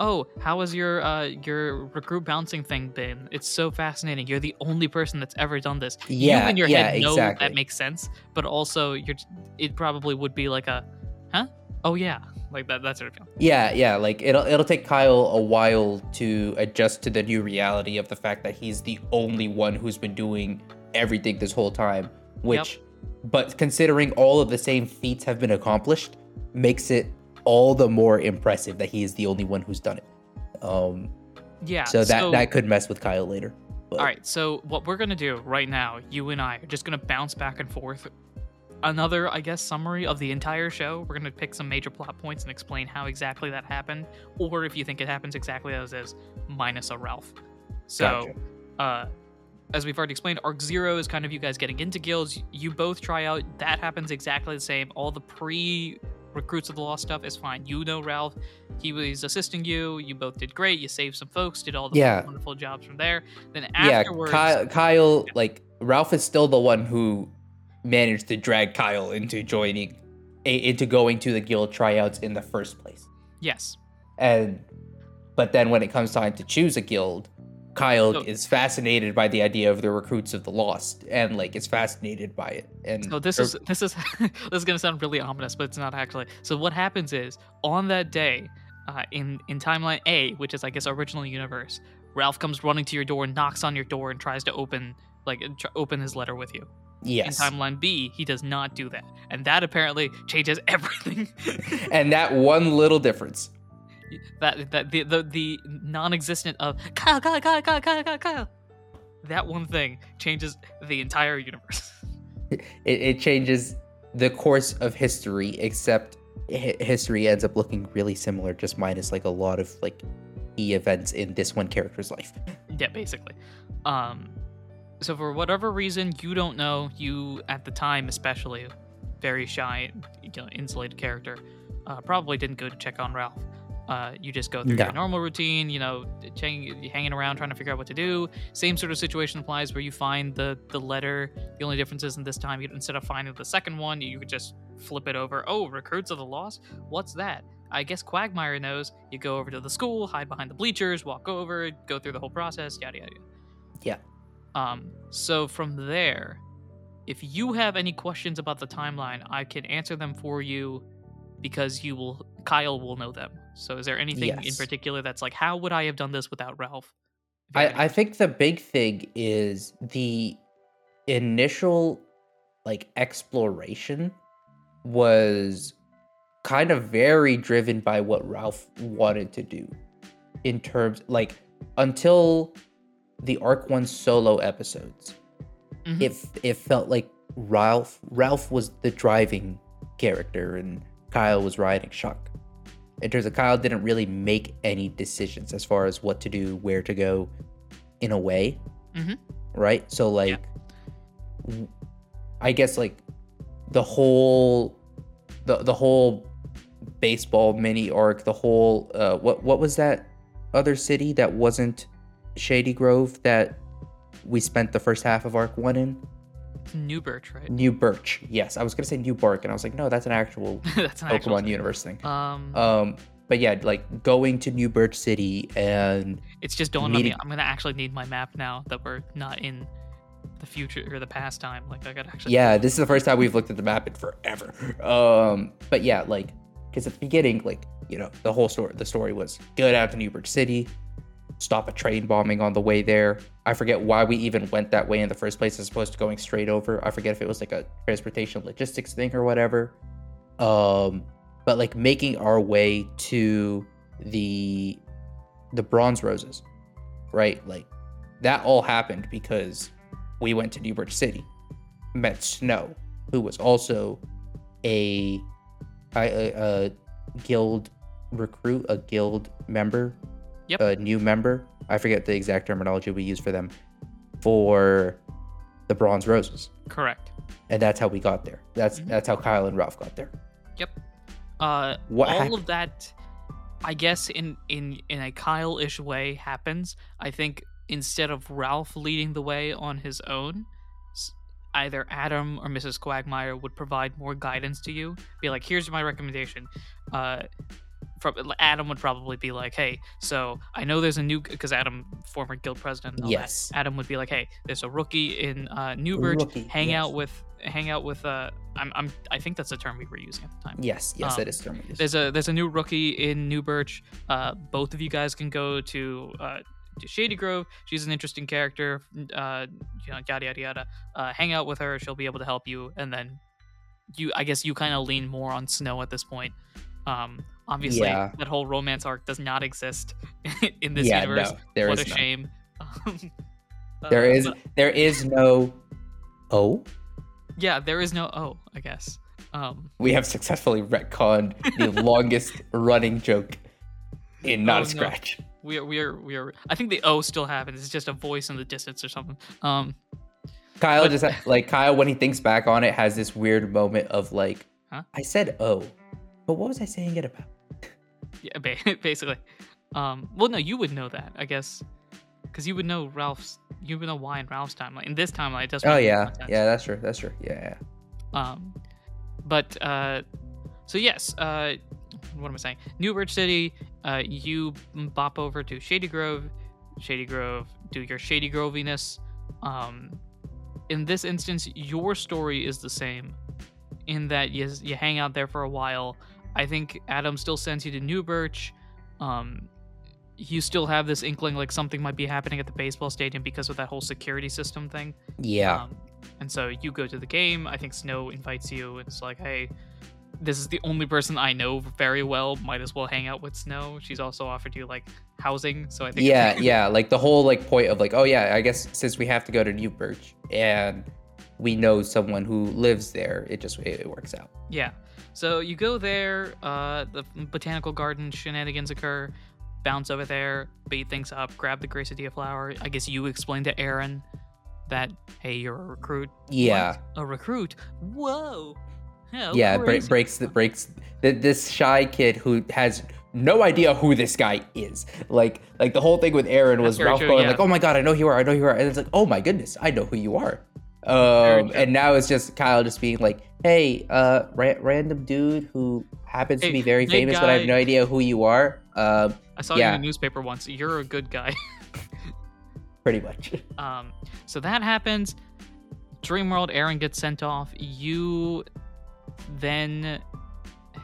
Oh, how has your uh, your recruit bouncing thing been? It's so fascinating. You're the only person that's ever done this. Yeah, you in your yeah, head know exactly. that makes sense, but also you're it probably would be like a, huh? Oh yeah, like that. That sort of feeling. Yeah, yeah, like it'll it'll take Kyle a while to adjust to the new reality of the fact that he's the only one who's been doing everything this whole time, which but considering all of the same feats have been accomplished, makes it all the more impressive that he is the only one who's done it. Um Yeah. so that that could mess with Kyle later. But, All right, so what we're gonna do right now, you and I are just gonna bounce back and forth. Another, I guess, summary of the entire show. We're gonna pick some major plot points and explain how exactly that happened, or if you think it happens exactly as is, minus a Ralph. So, uh, as we've already explained, Arc Zero is kind of you guys getting into guilds. You both try out. That happens exactly the same. All the pre recruits of the lost stuff is fine. You know Ralph. He was assisting you. You both did great. You saved some folks. Did all the Yeah. wonderful jobs from there. Then yeah, afterwards, Kyle, Kyle like Ralph is still the one who managed to drag Kyle into joining into going to the guild tryouts in the first place. yes, And but then when it comes time to choose a guild, Kyle So- is fascinated by the idea of the recruits of the lost and like is fascinated by it. And So this is this is this is gonna sound really ominous, but it's not actually. So what happens is on that day, uh, in in timeline A, which is I guess original universe, Ralph comes running to your door, knocks on your door, and tries to open like tr- open his letter with you. yes. In timeline B, he does not do that, and that apparently changes everything. and that one little difference. That that the the, the non-existent of Kyle Kyle Kyle Kyle Kyle Kyle Kyle. That one thing changes the entire universe. It, it changes the course of history, except history ends up looking really similar, just minus like a lot of like key events in this one character's life. Yeah, basically. Um, so for whatever reason you don't know, you at the time especially, very shy, you know, insulated character, uh, probably didn't go to check on Ralph. Uh, you just go through No. your normal routine, you know, chang- hanging around trying to figure out what to do. Same sort of situation applies where you find the the letter. The only difference is in this time, you, instead of finding the second one, you could just flip it over. Oh, recruits of the lost. What's that? I guess Quagmire knows. You go over to the school, hide behind the bleachers, walk over, go through the whole process, yada yada. Yeah. Um. So from there, if you have any questions about the timeline, I can answer them for you, because you will. Kyle will know them. So is there anything in particular that's like, how would I have done this without Ralph? If you have I, I think the big thing is the initial like exploration was kind of very driven by what Ralph wanted to do in terms like until the arc 1 solo episodes Mhm. it it felt like Ralph Ralph was the driving character and Kyle was riding shock in terms of Kyle didn't really make any decisions as far as what to do, where to go, in a way, Mhm. right? So like, I guess like the whole, the the whole baseball mini arc, the whole uh, what what was that other city that wasn't Shady Grove that we spent the first half of arc one in? New Birch, right? New Birch. Yes, I was gonna say New Bark, and I was like, no, that's an actual that's an actual. Pokemon universe thing. Um, Um, but yeah, like going to New Birch City and it's just dawned on me. I'm gonna actually need my map now that we're not in the future or the past time. Like I gotta actually. yeah, this is the first time we've looked at the map in forever. Um, but yeah, like because at the beginning, like you know, the whole story, the story was go down to New Birch City, stop a train bombing on the way there. I forget why we even went that way in the first place, as opposed to going straight over. I forget if it was like a transportation logistics thing or whatever. Um, but like making our way to the the bronze roses, right? Like that all happened because we went to New Birch City, met Snow, who was also a, a, a guild recruit, a guild member Yep. a new member. I forget the exact terminology we use for them for the Bronze Roses, Correct. and that's how we got there. That's Mhm. that's how Kyle and Ralph got there. Yep. Uh, What all hap- of that, I guess, in in in a Kyle-ish way happens. I think instead of Ralph leading the way on his own, either Adam or Mrs. Quagmire would provide more guidance to you. Be like, "Here's my recommendation." Uh, from Adam would probably be like, "Hey, so I know there's a new because Adam, former guild president, all that. Yes. Adam would be like, "Hey, there's a rookie in uh, Newbridge. Rookie, hang out with, hang out with. Uh, I'm, I'm, I think that's the term we were using at the time. Yes, yes, Um, that is terminated. There's a there's a new rookie in New Birch. Uh, both of you guys can go to uh, to Shady Grove. She's an interesting character. Uh, you know, yada yada yada. Uh, hang out with her. She'll be able to help you. And then you, I guess, you kind of lean more on Snow at this point. Um, obviously, Yeah. that whole romance arc does not exist in this yeah, universe. no, there what is a none. shame. Um, There uh, is but- there is no. Oh, yeah, there is no O, I guess. Um, we have successfully retconned the longest running joke in not Oh, a no. scratch. we are, we are, we are. I think the O still happens. It's just a voice in the distance or something. Um, Kyle But- just like Kyle when he thinks back on it has this weird moment of like, Huh? I said oh, but what was I saying it about? Yeah, basically. Um, well, no, you would know that, I guess, because you would know Ralph's. You would know why in Ralph's timeline. In this timeline, it doesn't. Oh yeah, yeah, that's true. That's true. Yeah, yeah. Um, but uh, so yes, uh, what am I saying? New Newbridge City. Uh, you bop over to Shady Grove. Shady Grove. Do your Shady Groviness. Um, in this instance, your story is the same, in that you you hang out there for a while. I think Adam still sends you to New Birch. Um, you still have this inkling like something might be happening at the baseball stadium because of that whole security system thing. Yeah. Um, and so you go to the game. I think Snow invites you, it's like, hey, this is the only person I know very well. Might as well hang out with Snow. She's also offered you like housing, so I think yeah, yeah. Like the whole like point of like, oh yeah, I guess since we have to go to New Birch and we know someone who lives there, it just it, it works out. yeah. So you go there. Uh, the botanical garden shenanigans occur. Bounce over there, beat things up, grab the Gracidea flower. I guess you explain to Aaron that hey, you're a recruit. Yeah, What? a recruit. Whoa. How yeah. Bre- breaks the breaks th- this shy kid who has no idea who this guy is. Like like the whole thing with Aaron was That's Ralph true, going yeah. like, oh my god, I know who you are, I know who you are, and it's like, oh my goodness, I know who you are. Um, and now it's just Kyle just being like, hey, uh, ra- random dude who happens Hey, to be very famous, but I have no idea who you are. Um, I saw you in the newspaper once. You're a good guy. pretty much. Um, so that happens. Dreamworld, Aaron gets sent off. You then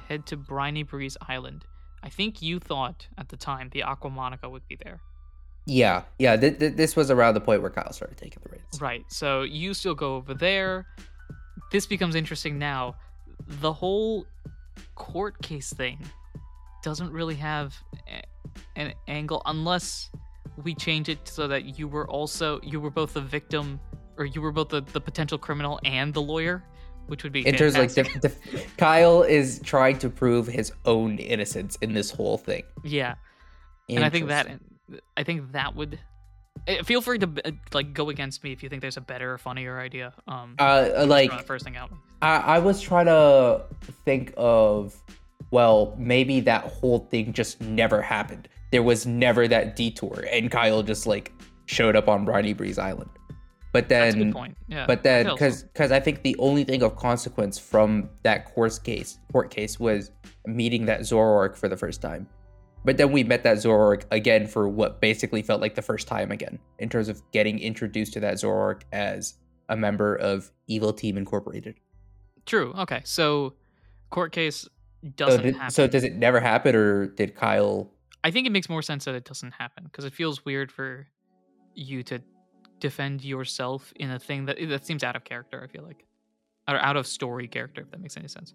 head to Briny Breeze Island. I think you thought at the time the Aqua-Monica would be there. Yeah, yeah. Th- th- this was around the point where Kyle started taking the reins. Right. So you still go over there. This becomes interesting now. The whole court case thing doesn't really have a- an angle unless we change it so that you were also you were both the victim or you were both the, the potential criminal and the lawyer, which would be In terms like, def- def- Kyle is trying to prove his own innocence in this whole thing. yeah. And I think that. I think that would eh, feel free to uh, like go against me if you think there's a better or funnier idea. Um uh, like first thing out. I, I was trying to think of, well, maybe that whole thing just never happened. There was never that detour, and Kyle just like showed up on Briny Breeze Island. But then. Yeah. but then, because because I think the only thing of consequence from that court case court case was meeting that Zoroark for the first time. But then we met that Zoroark again for what basically felt like the first time again, in terms of getting introduced to that Zoroark as a member of Evil Team Incorporated. True. Okay. So court case So, doesn't did- happen. so does it never happen, or did Kyle? I think it makes more sense that it doesn't happen because it feels weird for you to defend yourself in a thing that that seems out of character. I feel like, or out of story character. If that makes any sense.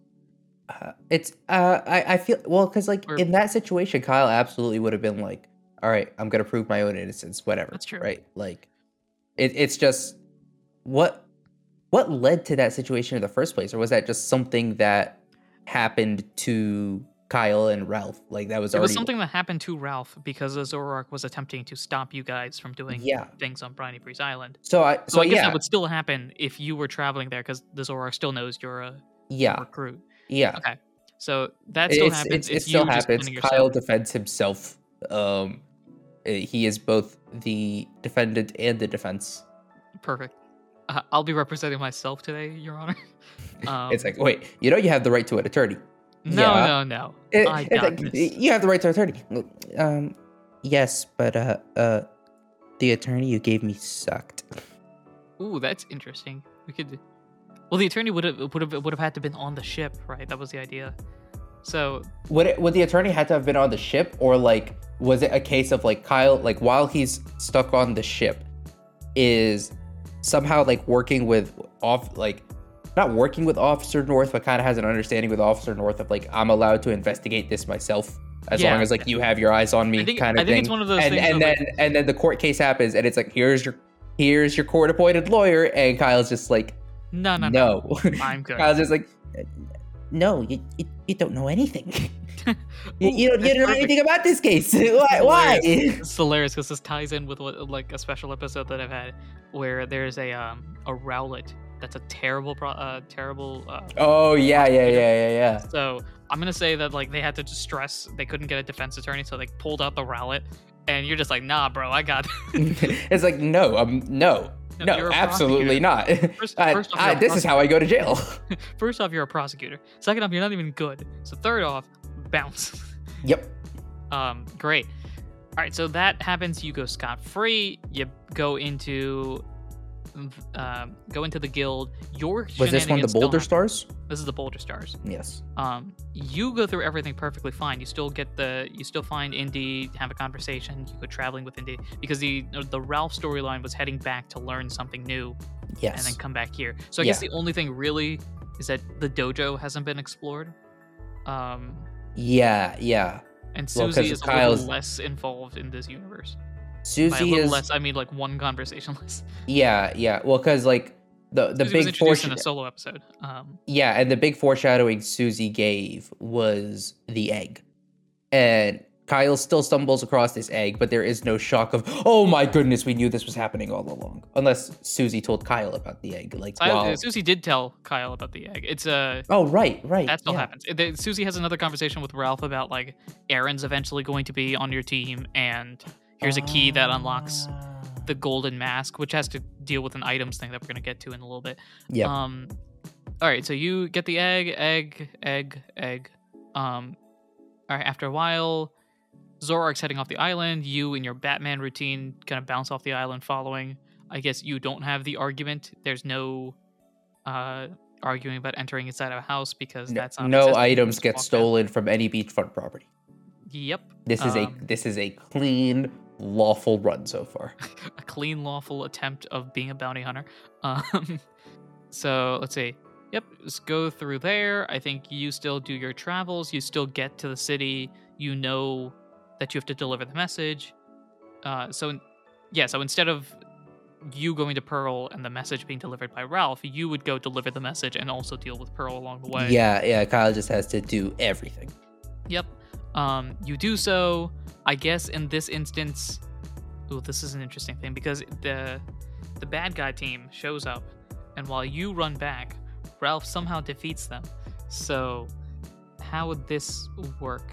Uh, it's uh, I I feel well because like Or- in that situation, Kyle absolutely would have been like, "All right, I'm gonna prove my own innocence, whatever." That's true. right? Like, it, it's just what what led to that situation in the first place, or was that just something that happened to Kyle and Ralph. Like that was It already was something that happened to Ralph because the Zoroark was attempting to stop you guys from doing Yeah. things on Briny Breeze Island. So I So, so, I guess yeah that would still happen if you were traveling there because the Zoroark still knows you're a yeah recruit. Yeah. Okay. So that still It's, happens. it's, it still happens. Kyle defends himself. Um, uh, he is both the defendant and the defense. Perfect. Uh, I'll be representing myself today, Your Honor. Um, it's like, wait, you know, you have the right to an attorney. no, yeah. no, no. It- I got like, this. you have the right to an attorney. Um, yes, but uh, uh, the attorney you gave me sucked. Ooh, that's interesting. We could. Well, the attorney would have would have would have had to been on the ship, right? That was the idea. So Would it, would the attorney had to have been on the ship, or like was it a case of like Kyle, like while he's stuck on the ship, is somehow like working with off like not working with Officer North, but kind of has an understanding with Officer North of like I'm allowed to investigate this myself as Yeah, long as like you have your eyes on me, think- kind of I think thing. it's one of those and things and then like- and then the court case happens, and it's like here's your here's your court appointed lawyer, and Kyle's just like no, no, no. no. I'm good. Kyle's just like no, you you, you don't know anything. You, you don't, you don't know anything about this case. Why? Why? It's hilarious because this ties in with what, like a special episode that I've had where there's a um a Rowlet that's a terrible pro- uh terrible uh, Oh yeah, yeah, yeah, yeah, yeah. So I'm gonna say that like they had to just stress they couldn't get a defense attorney, so they pulled out the Rowlet, and you're just like, nah, bro, I got. it's like no, um, no, No, no, you're a absolutely not. First- I- first off, I- this is how I go to jail. First off, you're a prosecutor. Second off, you're not even good. So third off, bounce. yep. Um, great. All right, so that happens. You go scot free. You go into, um, go into the guild. Your Was this one the Boulder. Stars? This is the Boulder Stars. Yes. Um, you go through everything perfectly fine. You still get the, you still find Indy, have a conversation. You go traveling with Indy because the the Ralph storyline was heading back to learn something new Yes. and then come back here. So I guess the only thing really is that the dojo hasn't been explored. Um, yeah, yeah. and Well, Susie is a Kyle's- little less involved in this universe. Susie is. less, I mean like one conversation less. Yeah, yeah. Well, because like the the Susie was big introduced in a solo episode. Um, Yeah, and the big foreshadowing Susie gave was the egg. And Kyle still stumbles across this egg, but there is no shock of, oh my goodness, we knew this was happening all along. Unless Susie told Kyle about the egg. Like, so I- wow. Susie did tell Kyle about the egg. It's a Oh, right, right. that still yeah. happens. It- Susie has another conversation with Ralph about like Aaron's eventually going to be on your team, and here's a key that unlocks Ah. the golden mask, which has to deal with an items thing that we're gonna get to in a little bit. Yeah. Um, all right, so you get the egg, egg, egg, egg. Um, all right. After a while, Zoroark's heading off the island. You and your Batman routine kind of bounce off the island, following. I guess you don't have the argument. There's no uh arguing about entering inside of a house because No, that's not no items get down. stolen from any beachfront property. Yep. This is Um, a this is a clean, lawful run so far. a clean, lawful attempt of being a bounty hunter. Um, so let's see. Yep, let's go through there. I think you still do your travels. You still get to the city. You know that you have to deliver the message. Uh, so, yeah, so instead of you going to Pearl and the message being delivered by Ralph, you would go deliver the message and also deal with Pearl along the way. Yeah, yeah. Kyle just has to do everything. Yep. Um, you do so. I guess in this instance, ooh, this is an interesting thing because the the bad guy team shows up, and while you run back, Ralph somehow defeats them. So, how would this work?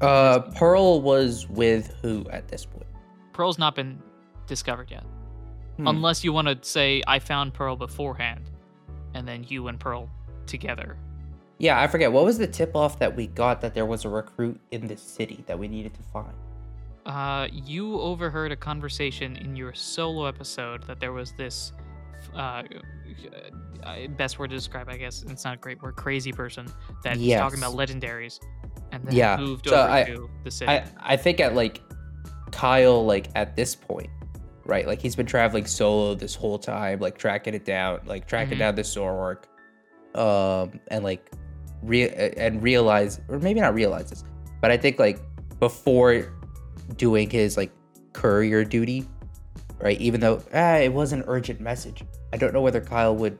Uh, Pearl was with who at this point? Pearl's not been discovered yet, Hmm. unless you want to say I found Pearl beforehand, and then you and Pearl together. Yeah, I forget. What was the tip off that we got that there was a recruit in this city that we needed to find? Uh, you overheard a conversation in your solo episode that there was this, uh, uh, best word to describe, I guess it's not a great word, crazy person that's talking about legendaries, and then Yeah, moved so over I- to the city. I I think at like Kyle like at this point, right? Like he's been traveling solo this whole time, like tracking it down, like tracking Mhm. down this Zoroark, um, and like re- and realize or maybe not realize this, but I think like before doing his like courier duty, right? Even though ah, it was an urgent message, I don't know whether Kyle would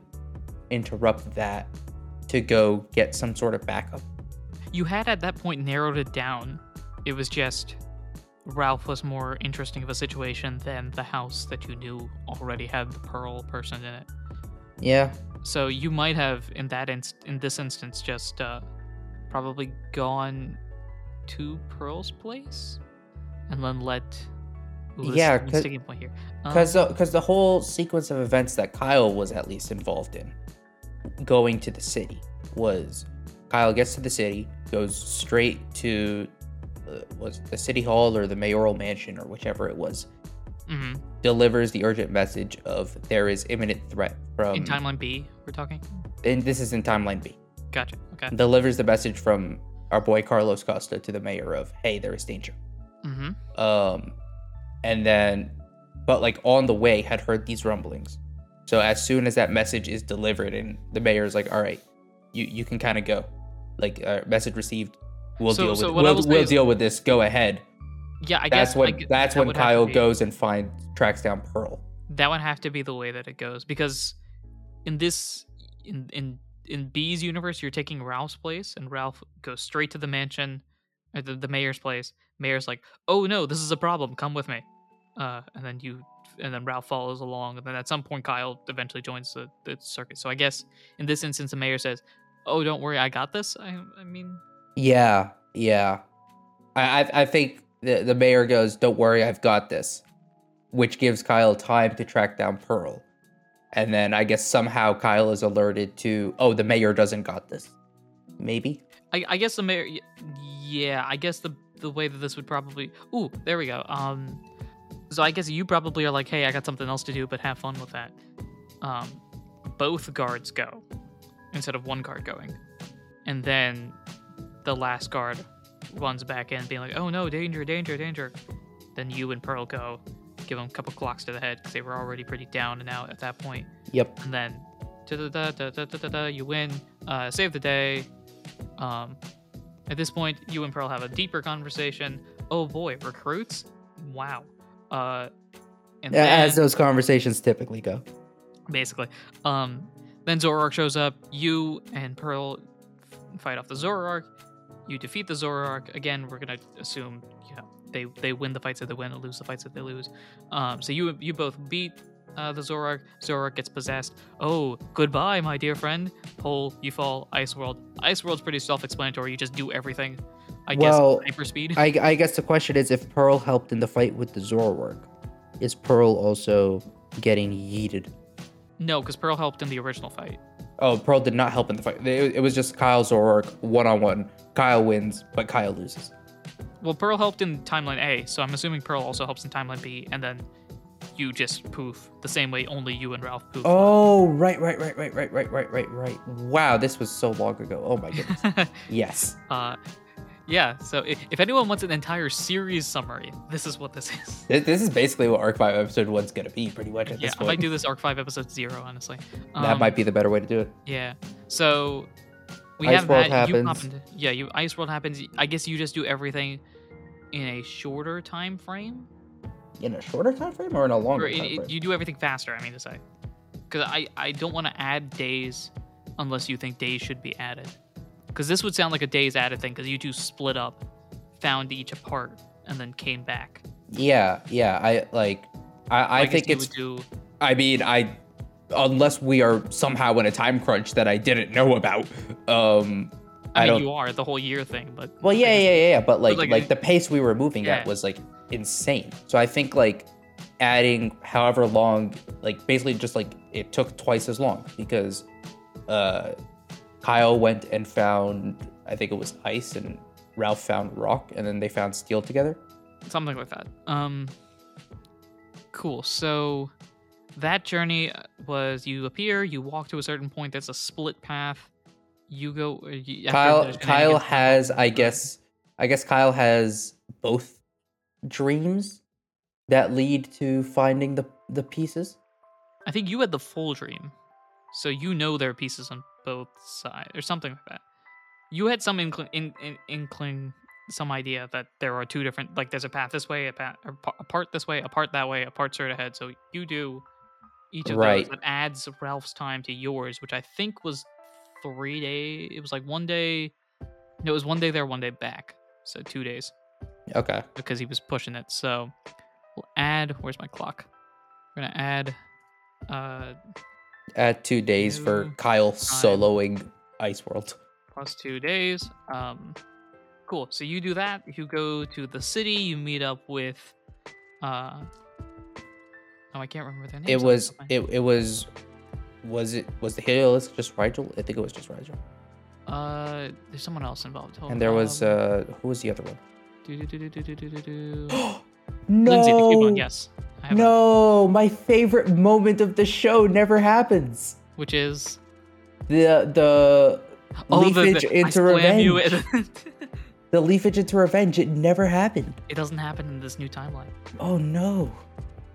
interrupt that to go get some sort of backup. you had at that point narrowed it down. It was just Ralph was more interesting of a situation than the house that you knew already had the Pearl person in it. Yeah. So you might have, in that inst- in this instance, just uh, probably gone to Pearl's place and then let. Ooh, Yeah, is a 'cause- sticking point here. Um, Because because the whole sequence of events that Kyle was at least involved in, going to the city, was Kyle gets to the city, goes straight to uh, was the city hall or the mayoral mansion or whichever it was, mhm. delivers the urgent message of there is imminent threat from. in timeline B, we're talking. and this is in timeline B. Gotcha. Okay. Delivers the message from our boy Carlos Costa to the mayor of hey there is danger. Mm-hmm. um and then but like on the way had heard these rumblings so as soon as that message is delivered and the mayor is like all right you you can kind of go like uh, message received we'll So- deal so with I we'll, we'll is- deal with this go ahead Yeah, I that's guess when that's that when would have to kyle goes and finds tracks down pearl That would have to be the way that it goes because in this in in in B's universe, you're taking Ralph's place, and Ralph goes straight to the mansion, or the, the mayor's place. Mayor's like, "Oh no, this is a problem. Come with me." Uh, and then you, and then Ralph follows along, and then at some point, Kyle eventually joins the, the circus. So I guess in this instance, the mayor says, "Oh, don't worry, I got this." I, I mean, yeah yeah i i, I think the, the mayor goes don't worry i've got this which gives kyle time to track down pearl and then i guess somehow kyle is alerted to oh the mayor doesn't got this maybe I, I guess the mayor. Yeah, I guess the the way that this would probably. Ooh, there we go. Um, so I guess you probably are like, hey, I got something else to do, but have fun with that. Um, both guards go instead of one guard going, and then the last guard runs back in, being like, "Oh no, danger, danger, danger!" Then you and Pearl go, give them a couple clocks to the head because they were already pretty down and out at that point. Yep. And then, da da da da da da you win, uh, save the day. Um, at this point, you and Pearl have a deeper conversation. Oh boy, recruits! Wow. Uh, and then, as those conversations typically go. Basically, um, then Zoroark shows up. You and Pearl fight off the Zoroark. You defeat the Zoroark. Again, we're gonna assume you know they they win the fights that they win and lose the fights that they lose. Um, so you you both beat uh, the Zoroark. Zoroark gets possessed. Oh, goodbye, my dear friend. Pull, you fall. Ice World. Ice World's pretty self-explanatory. You just do everything. I Well, guess hyper speed. I, I guess the question is if Pearl helped in the fight with the Zoroark, is Pearl also getting yeeted? no, because Pearl helped in the original fight. Oh, Pearl did not help in the fight. It, it was just Kyle Zoroark one on one. Kyle wins, but Kyle loses. Well, Pearl helped in Timeline A, so I'm assuming Pearl also helps in Timeline B, and then you just poof the same way only you and Ralph poof. Oh, right, right, right, right, right, right, right, right, right. Wow, this was so long ago. Oh my goodness. yes. uh, yeah. So if, if anyone wants an entire series summary, this is what this is. This, this is basically what Arc 5 episode 1's going to be, pretty much at yeah, this I might do this arc five episode zero, honestly. that Um, might be the better way to do it. Yeah. So we Ice have World that. Happens. pop into, yeah, you Ice World happens. I guess you just do everything in a shorter time frame. In a shorter time frame or in a longer Or time it- frame? you do everything faster. I mean to say, because I I don't want to add days unless you think days should be added. Because this would sound like a days added thing. Because you two split up, found each apart, and then came back. Yeah, yeah. I like. I, I guess think it's. do. I mean, I. Unless we are somehow in a time crunch that I didn't know about. Um, I, I mean, don't. you are the whole year thing, but Well, yeah, I yeah, yeah, yeah. But like, like, like, it- the pace we were moving at was like insane. So I think like adding however long, like basically just like it took twice as long because uh, Kyle went and found I think it was ice and Ralph found rock and then they found steel together. something like that. Um, cool. So that journey uh, was you appear, you walk to a certain point. There's a split path. You go. uh, you- Kyle Kyle has I guess I guess Kyle has both dreams that lead to finding the the pieces. I think you had the full dream, so you know there are pieces on both sides or something like that. You had some inkling, in, in, inkling, some idea that there are two different, like there's a path this way, a path, a part this way, a part that way, a part straight ahead. So you do each of Right. those. That adds Ralph's time to yours, which I think was three day. It was like one day It was one day there, one day back. So two days Okay. because he was pushing it. So we'll add. Where's my clock? We're gonna add. Uh, Add two days for Kyle time. soloing Ice World. plus two days. Um, cool. So you do that. You go to the city. You meet up with. Uh, oh, I can't remember their names. It was top of my- it it was was it was the Heliolisk just Rigel? I think it was just Rigel. Uh, there's someone else involved. Hold And there was um, uh who was the other one? do, do, do, do, do, do, do, do. no. Lindsay, the. Yes. No, my favorite moment of the show never happens. Which is The the oh, leafage the, I into revenge. The leafage into revenge. It never happened. it doesn't happen in this new timeline. Oh no.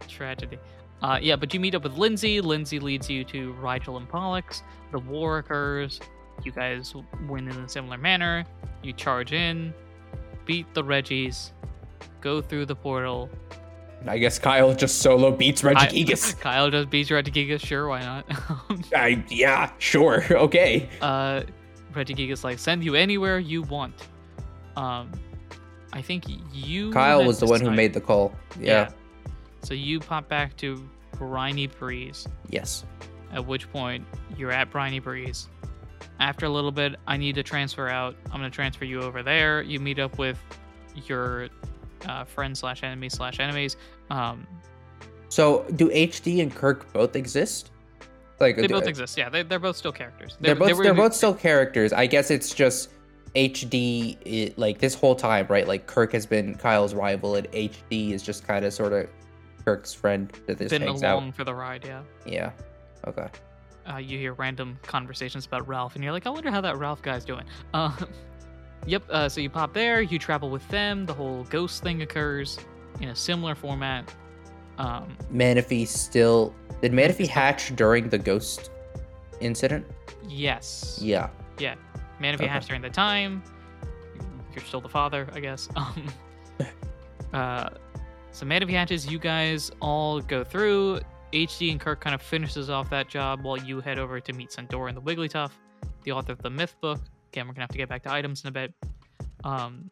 Tragedy. Uh, yeah, but you meet up with Lindsay. Lindsay leads you to Rigel and Pollux. The war occurs. You guys win in a similar manner. You charge in, beat the Regis, go through the portal. I guess Kyle just solo beats I- Regigigas. Kyle just beats Regigigas. Sure, why not? I yeah, sure, okay. uh, Regigigas like send you anywhere you want. Um, I think you. Kyle was the one who made the call. Yeah. So you pop back to Briny Breeze. Yes. At which point you're at Briny Breeze. After a little bit, I need to transfer out. I'm gonna transfer you over there. You meet up with your uh, friend slash enemies slash enemies. Um, So do HD and Kirk both exist? Like they both exist. Yeah, they, they're both still characters. They're They- they both were they're both still characters. I guess it's just HD it, like this whole time, right? Like Kirk has been Kyle's rival, and HD is just kind of sort of Kirk's friend that just been hangs along out. for the ride. Yeah. Yeah. Okay. uh, you hear random conversations about Ralph, and you're like, I wonder how that Ralph guy's doing. Uh, yep. Uh, so you pop there, you travel with them. The whole ghost thing occurs in a similar format. Um, Manaphy still did Manaphy hatch during the ghost incident? yes. Yeah. Yeah. you Okay. hatch during the time, you're still the father, I guess. Um, uh, so Manaphy hatches, you guys all go through. HD and Kirk kind of finishes off that job while you head over to meet Sandora and the Wigglytuff, the author of the Myth book. Again, we're gonna have to get back to items in a bit. Um,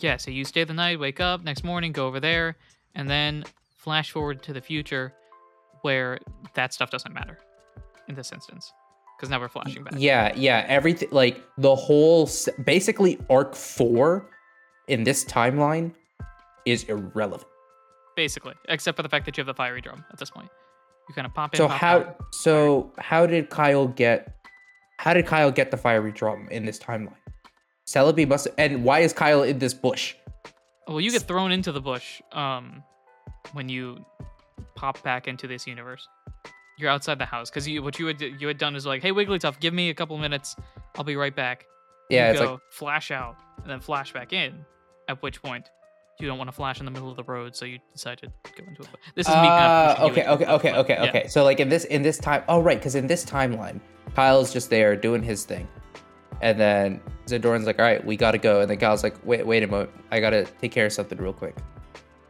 yeah, so you stay the night, wake up next morning, go over there, and then flash forward to the future, where that stuff doesn't matter in this instance, because now we're flashing back. Yeah, yeah. Everything like the whole basically arc 4 in this timeline is irrelevant. basically, except for the fact that you have the fiery drum at this point. You kind of pop in. So pop how out. so how did Kyle get how did Kyle get the fiery drum in this timeline? Celebi must and why is Kyle in this bush? Well, you get thrown into the bush um, when you pop back into this universe. You're outside the house because you what you had you had done is like, hey Wigglytuff, give me a couple minutes, I'll be right back. Yeah, you it's go, like flash out and then flash back in. At which point, you don't want to flash in the middle of the road, so you decide to go into a. This is me. kind of uh, pushing you okay, okay, okay, okay, yeah. okay. So like in this in this time, oh right, because in this timeline, Kyle's just there doing his thing, and then Zadoran's like, all right, we gotta go, and then Kyle's like, wait, wait a moment, I gotta take care of something real quick.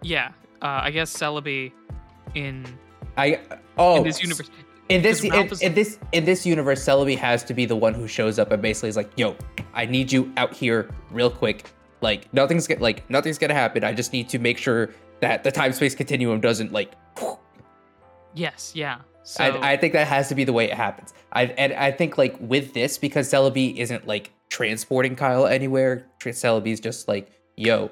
Yeah, uh, I guess Celebi in I oh in this universe. In this in, is- in this in this universe, Celebi has to be the one who shows up and basically is like, "Yo, I need you out here real quick. Like nothing's get like nothing's gonna happen. I just need to make sure that the time space continuum doesn't like." Yes, yeah. So I, I think that has to be the way it happens. I and I think like with this because Celebi isn't like transporting Kyle anywhere. Celebi's just like, "Yo,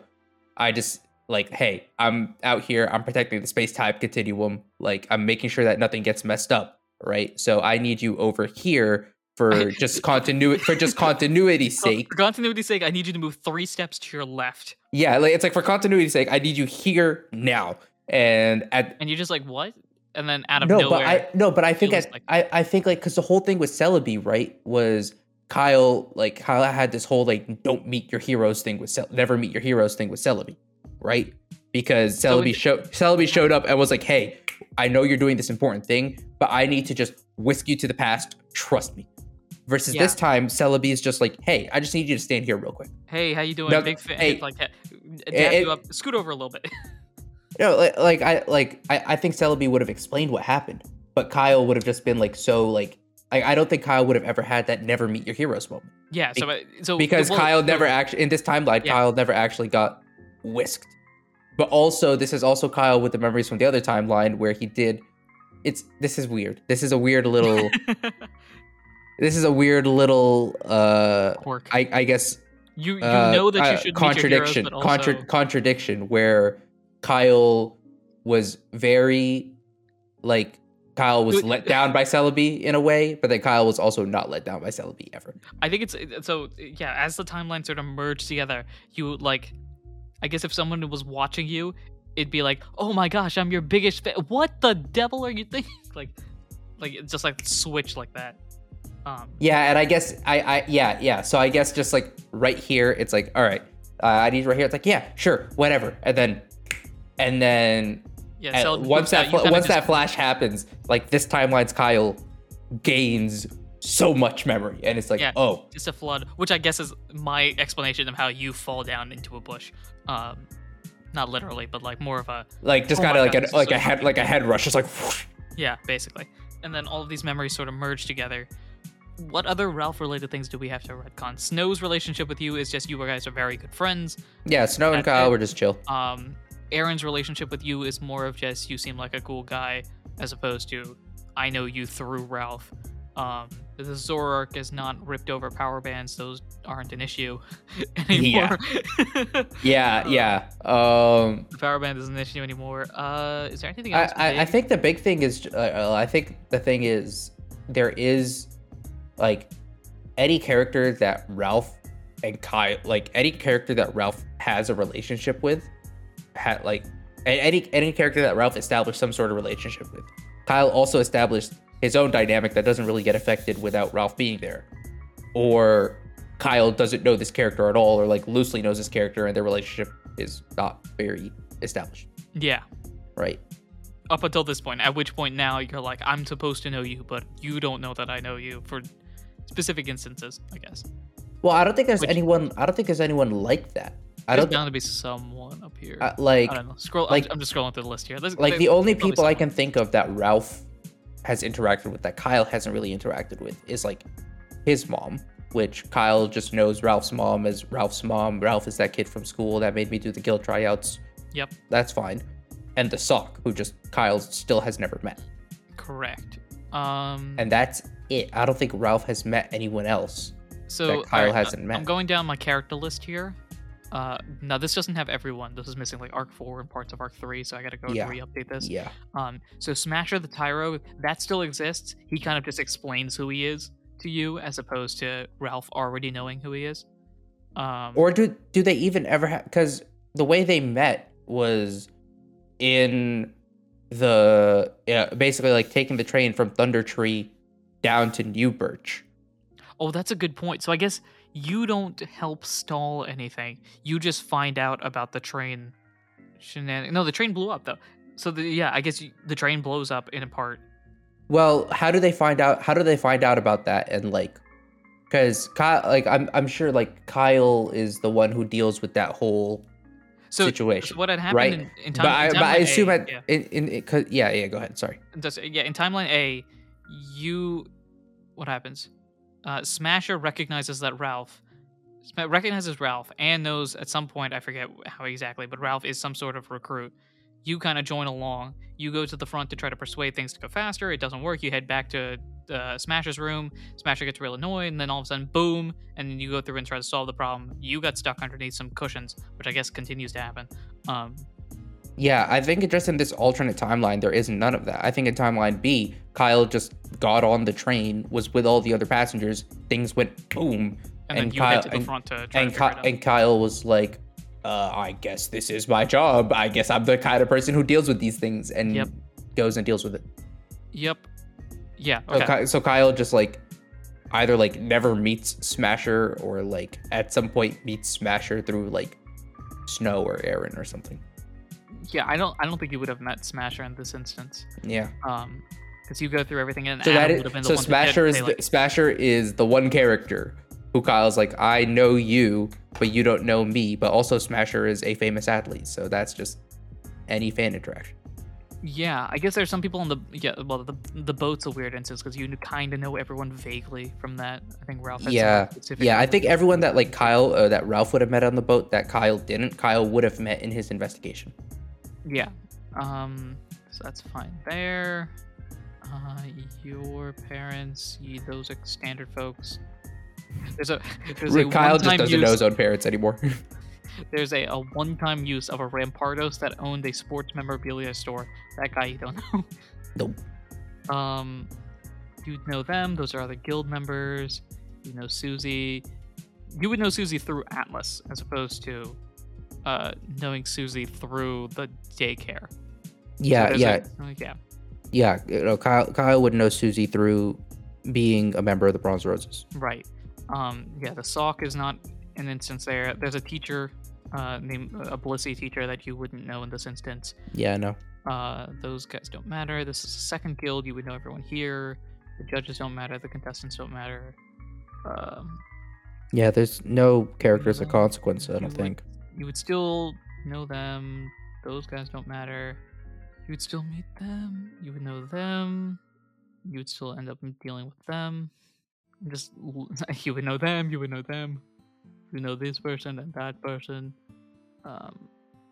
I just." Like, hey, I'm out here. I'm protecting the space time continuum. Like, I'm making sure that nothing gets messed up right? So I need you over here for just continuity for just continuity's sake. for continuity's sake, I need you to move three steps to your left. Yeah, like it's like for continuity's sake, I need you here now. And at And you're just like, what? And then out of no, nowhere, but I no, but I think at, like- I I think like because the whole thing with Celebi, right, was Kyle like Kyle had this whole like don't meet your heroes thing with Cel- never meet your heroes thing with Celebi, right? Because So Celebi we- showed Celebi showed up and was like, hey, I know you're doing this important thing, but I need to just whisk you to the past. Trust me. Versus Yeah. this time, Celebi is just like, hey, I just need you to stand here real quick. hey, how you doing? No, Big fan. hey, like, ha- it- you up, scoot over a little bit. You know, like, like I like I, I think Celebi would have explained what happened, but Kyle would have just been like so like I, I don't think Kyle would have ever had that never meet your heroes moment. Yeah. So uh, so because well, Kyle never actually in this timeline, Yeah. Kyle never actually got whisked. But also, this is also Kyle with the memories from the other timeline where he did. It's this is weird. This is a weird little. this is a weird little. uh Quirk. I I guess you you uh, know that you uh, contradiction heroes, also, contra- contradiction where Kyle was very like Kyle was let down by Celebi in a way, but then Kyle was also not let down by Celebi ever. I think it's so yeah. As the timelines sort of merge together, you like, I guess if someone was watching you, it'd be like, oh my gosh, I'm your biggest fan. What the devil are you thinking? Like, like just like switch like that. Um, Yeah, and I guess I, I yeah, yeah. So I guess just like right here, it's like, all right, uh, I need right here. It's like, yeah, sure, whatever. And then, and then yeah. so once that once that flash happens, like this timeline's Kyle gains so much memory, and it's like, Yeah. oh, just a flood, which I guess is my explanation of how you fall down into a bush. Um, not literally, but like more of a like just Oh kind of like God, a like so a head like a head rush, just like. whoosh. Yeah, basically. And then all of these memories sort of merge together. What other Ralph related things do we have to retcon? Snow's relationship with you is just you guys are very good friends. Yeah, Snow and Kyle it. were just chill. Um, Aaron's relationship with you is more of just you seem like a cool guy as opposed to I know you through Ralph. Um, the Zoroark is not ripped over power bands; those aren't an issue anymore. Yeah, Uh, yeah. Um, the power band isn't an issue anymore. Uh, is there anything I, else? I, I big? think the big thing is, uh, I think the thing is, there is like any character that Ralph and Kyle, like any character that Ralph has a relationship with, had like any any character that Ralph established some sort of relationship with. Kyle also established his own dynamic that doesn't really get affected without Ralph being there, or Kyle doesn't know this character at all, or like loosely knows this character, and their relationship is not very established, yeah. right? up until this point at which point now you're like i'm supposed to know you but you don't know that i know you for specific instances i guess Well, I don't think there's Which- anyone. I don't think there's anyone like that. I don't There's bound to be someone up here uh, like i don't know scroll like- I'm, I'm just scrolling through the list here There's- like the only people I can think of that Ralph has interacted with that Kyle hasn't really interacted with is like his mom, which Kyle just knows Ralph's mom as Ralph's mom. Ralph is that kid from school that made me do the guild tryouts. yep That's fine. And the sock, who just Kyle still has never met, correct um and that's it. I don't think Ralph has met anyone else. so that Kyle alright, hasn't met. I'm going down my character list here uh now this doesn't have everyone this is missing like arc 4 and parts of arc 3 so i gotta go Yeah. re-update this Yeah, Um, so Smasher the Tyro, that still exists. He kind of just explains who he is to you, as opposed to Ralph already knowing who he is. Um, or do do they even ever have? Because the way they met was in the yeah, basically like taking the train from Thunder Tree down to New Birch. oh, that's a good point. So I guess you don't help stall anything. You just find out about the train shenanigans. No, the train blew up though. So the, yeah, I guess you, the train blows up in a part. Well, how do they find out? How do they find out about that? And like, because Kyle, like I'm I'm sure like Kyle is the one who deals with that whole So, situation. so what had happened right? in, in time? but I in but I assume A, yeah. in in yeah yeah go ahead sorry Does, yeah, in timeline A, you what happens? Uh, Smasher recognizes that Ralph recognizes Ralph and knows at some point I forget how exactly, but Ralph is some sort of recruit. You kind of join along. You go to the front to try to persuade things to go faster. It doesn't work. You head back to uh, Smasher's room. Smasher gets real annoyed, and then all of a sudden, boom! And then you go through and try to solve the problem. You got stuck underneath some cushions, which I guess continues to happen. Um, Yeah, I think just in this alternate timeline there is none of that. I think in timeline B, Kyle just got on the train, was with all the other passengers, things went boom, and, And Kyle- head to the and- front to try and to Ky- figure it out. and Kyle was like, uh, "I guess this is my job. I guess I'm the kind of person who deals with these things," and Yep. goes and deals with it. Yep. Yeah. Okay. Ky- so Kyle just like either like never meets Smasher or like at some point meets Smasher through like Snow or Aaron or something. Yeah, I don't. I don't think you would have met Smasher in this instance. Yeah. Um, because you go through everything, and So Adam that been the so one Smasher is say, the, Smasher is the one character who Kyle's like I know you, but you don't know me. But also Smasher is a famous athlete, so that's just any fan interaction. Yeah, I guess there's some people in the yeah. Well, the the boat's a weird instance because you kind of know everyone vaguely from that. I think Ralph. Yeah, Yeah, I think everyone that like Kyle uh, that Ralph would have met on the boat that Kyle didn't, Kyle would have met in his investigation. Yeah. Um. So that's fine there. Uh, your parents, you, those are standard folks. There's a there's a Kyle just doesn't know his own parents anymore. There's a, a one-time use of a Rampardos that owned a sports memorabilia store. That guy you don't know. Nope. Um, you'd know them. Those are other guild members. You know Susie. You would know Susie through Atlas as opposed to uh, knowing Susie through the daycare. Yeah, there's yeah, uh, yeah. yeah. You know, Kyle Kyle would know Susie through being a member of the Bronze Roses. Right. Um, yeah, the sock is not an instance there. There's a teacher uh, named a Blissey teacher that you wouldn't know in this instance. Yeah, no. Uh, those guys don't matter. This is a second guild. You would know everyone here. The judges don't matter. The contestants don't matter. Um, Yeah, there's no characters of consequence. I don't think. You would still know them. Those guys don't matter. You would still meet them. You would know them. You would still end up dealing with them. Just you would know them. You would know them. You know this person and that person. Um,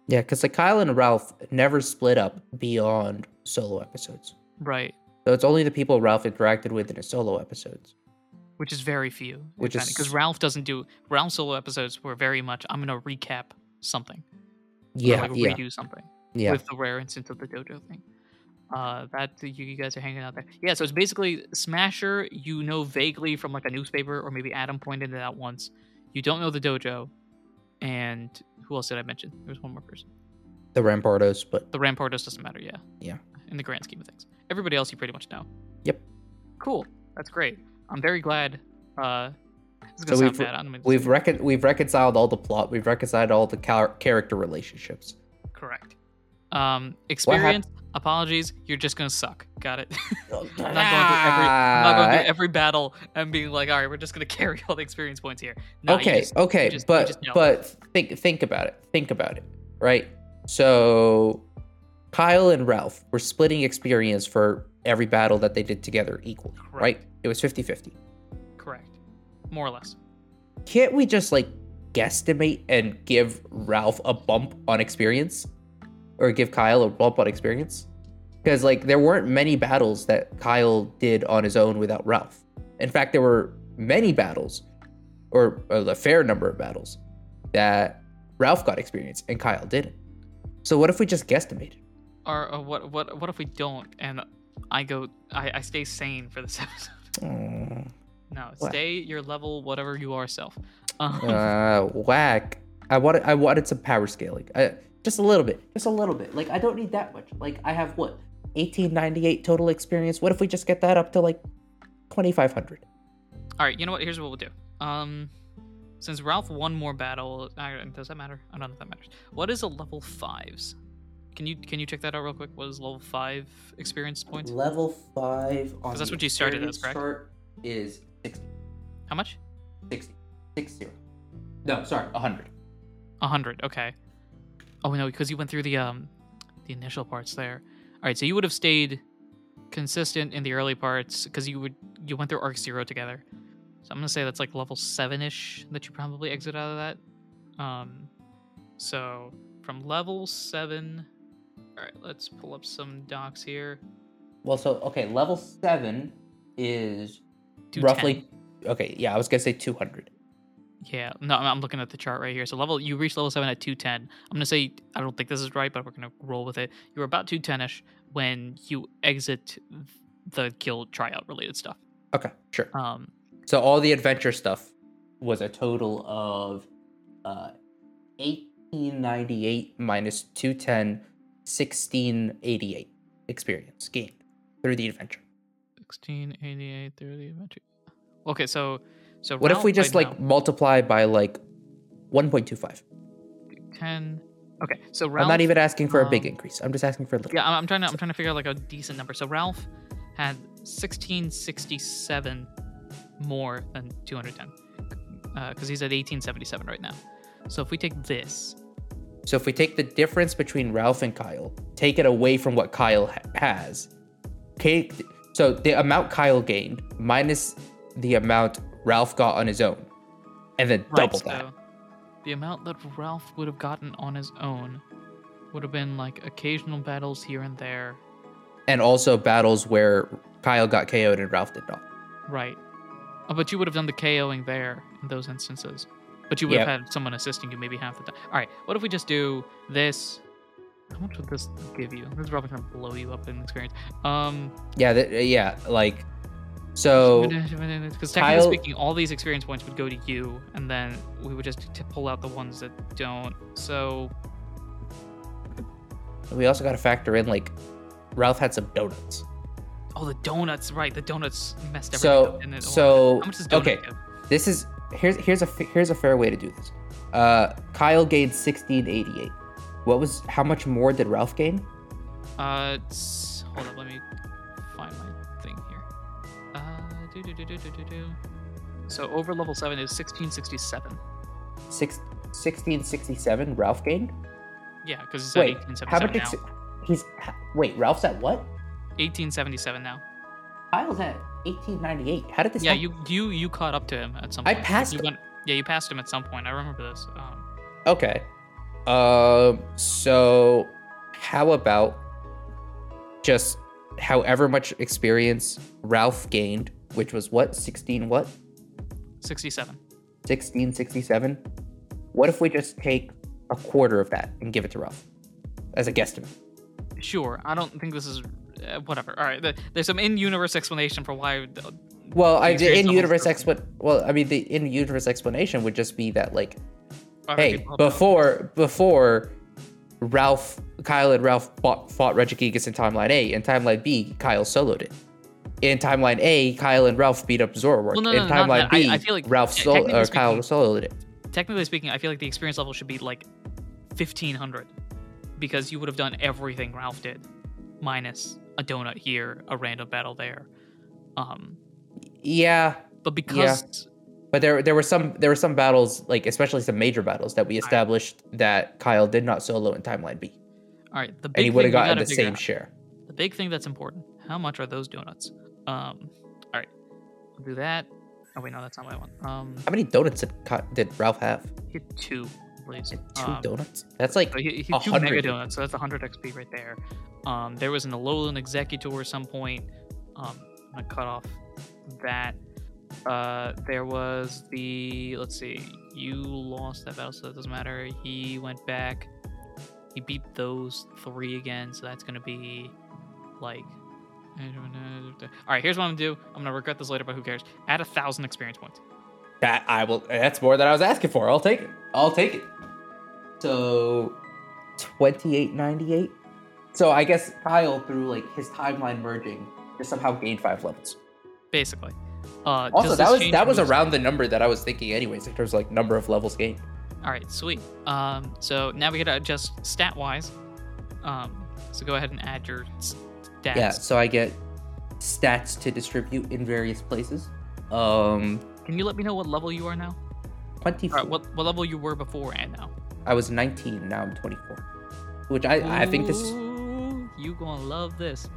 Yeah, because like Kyle and Ralph never split up beyond solo episodes. right. So it's only the people Ralph interacted with in his solo episodes. Which is very few. Which is because Ralph doesn't do Ralph solo episodes were very much. I'm gonna recap something. Yeah, like yeah, redo something. yeah. with the rare instance of the dojo thing. Uh, that you, you guys are hanging out there. Yeah, so it's basically Smasher. You know vaguely from like a newspaper, or maybe Adam pointed it out once. You don't know the dojo, and who else did I mention? There was one more person. The Rampardos, but The Rampardos doesn't matter. Yeah. Yeah. In the grand scheme of things, everybody else you pretty much know. Yep. Cool. That's great. I'm very glad. Uh, So we've- we've recon- we've reconciled all the plot. We've reconciled all the char- character relationships. correct. Um, experience. Apologies. You're just gonna suck. Got it. I'm not going through every I'm not going through every battle and being like, all right, we're just gonna carry all the experience points here. No, okay, just- okay, just- but but think think about it. Think about it. Right. So Kyle and Ralph were splitting experience for every battle that they did together equally, right? It was 50-50. correct, more or less. Can't we just like guesstimate and give Ralph a bump on experience? Or give Kyle a bump on experience? Because like there weren't many battles that Kyle did on his own without Ralph. In fact, there were many battles, or a fair number of battles, that Ralph got experience and Kyle didn't. So what if we just guesstimated? Or, or what what what if we don't and I go I, I stay sane for this episode? Mm, No, stay your level whatever you are self. Um, uh, whack. I wanted I wanted some power scaling. I, just a little bit. Just a little bit. Like I don't need that much. Like I have what? 1898 total experience. What if we just get that up to like 2500? all right, you know what? Here's what we'll do. Um, since Ralph won more battle, uh, does that matter? I don't know if that matters. What is a level fives? Can you can you check that out real quick? What is level five experience points? Level 5 on that's the what you started as, correct? chart is 60. How much? 60. 60. No, sorry, 100. A hundred. Okay. Oh no, because you went through the um the initial parts there. All right, so you would have stayed consistent in the early parts because you would you went through arc zero together. So I'm gonna say that's like level seven ish that you probably exit out of that. Um, so from level seven. All right, let's pull up some docs here. Well, so okay, level 7 is 210. roughly Okay, yeah, I was to say 200. Yeah, no, I'm looking at the chart right here. So level, you reach level seven at 210. I'm gonna say I don't think this is right, but we're gonna roll with it. You're about 210ish when you exit the guild tryout related stuff. Okay, sure. Um, So all the adventure stuff was a total of uh 1898 minus 210 1688 experience gained through the adventure. 1688 through the adventure. Okay, so so What if we just like now, multiply by like 1.25? 10? Okay, so Ralph. I'm not even asking for a big um, increase. I'm just asking for a little. Yeah, I'm, I'm trying to I'm trying to figure out like a decent number. So Ralph had 1667 more than 210 because he's at 1877 right now. So if we take this So if we take the difference between Ralph and Kyle, take it away from what Kyle ha- has, okay, so the amount Kyle gained minus the amount Ralph got on his own, and then double so that. The amount that Ralph would have gotten on his own would have been like occasional battles here and there. And also battles where Kyle got KO'd and Ralph did not. Right. Oh, but you would have done the KOing there in those instances. But you would Yep. have had someone assisting you maybe half the time. All right. What if we just do this? How much would this give you? This is probably gonna blow you up in experience. Um, Yeah, th- yeah, like so. because technically Kyle- speaking, all these experience points would go to you, and then we would just t- pull out the ones that don't. So We also got to factor in like Ralph had some donuts. Oh, the donuts, right? The donuts messed everything So up. so how much does donut okay, give? this is here's here's a here's a fair way to do this. Uh, Kyle gained 1688. What was how much more did Ralph gain? Uh, hold up, let me find my thing here. Uh, do do do do do do do. So over level seven is 1667. Six, 1667 Ralph gained. Yeah, because Wait, 1877 how much? Ex- he's wait. Ralph's at what? 1877 now. Kyle's at 1898. How did this? Yeah, happen? you you you caught up to him at some I point. passed You went, yeah, you passed him at some point. I remember this. Um, Okay. Um. So, how about just however much experience Ralph gained, which was what 16 what 67. 1667. What if we just take a quarter of that and give it to Ralph as a guesstimate? Sure. I don't think this is uh, whatever. All right. The, there's some in-universe explanation for why. the- Well, I in-universe explan. Well, I mean the in universe explanation would just be that like, why hey, before before Ralph, Kyle and Ralph fought, fought Regigigas in timeline A, and timeline B, Kyle soloed it. In timeline A, Kyle and Ralph beat up Zoroark. Well, no, in no, not timeline that. I- B, I feel like Ralph te- sol- technically or Kyle soloed it. technically speaking, I feel like the experience level should be like 1500 because you would have done everything Ralph did, minus a donut here, a random battle there. Um, Yeah, but because yeah. but there there were some there were some battles like especially some major battles that we established that Kyle did not solo in timeline B, all right, the big and he thing would have gotten the same out- share. The big thing that's important: how much are those donuts? Um, all right, we'll do that. Oh wait, no, that's not what I want. Um, How many donuts did, did Ralph have? two, please. Two Um, donuts. That's like So he, he A two mega hundred. donuts, so that's 100 XP right there. Um, there was an Alolan Exeggutor at some point. Um, I'm gonna cut off that. Uh, there was the let's see, you lost that battle, so that doesn't matter. He went back. He beat those three again, so that's gonna be like. All right, here's what I'm gonna do. I'm gonna regret this later, but who cares? Add a thousand experience points. That I will. That's more than I was asking for. I'll take it. I'll take it. So, twenty eight ninety eight. So I guess Kyle through like his timeline merging just somehow gained five levels. Basically. Uh, Also, that was that was around the number that I was thinking, anyways, in terms of like number of levels gained. All right, sweet. Um, so now we gotta adjust stat wise. Um, so go ahead and add your stats. Yeah. So I get stats to distribute in various places. Um, Can you let me know what level you are now? twenty right, what, what level you were before and now? I was nineteen. Now I'm twenty four. Which I I think this. You gonna love this.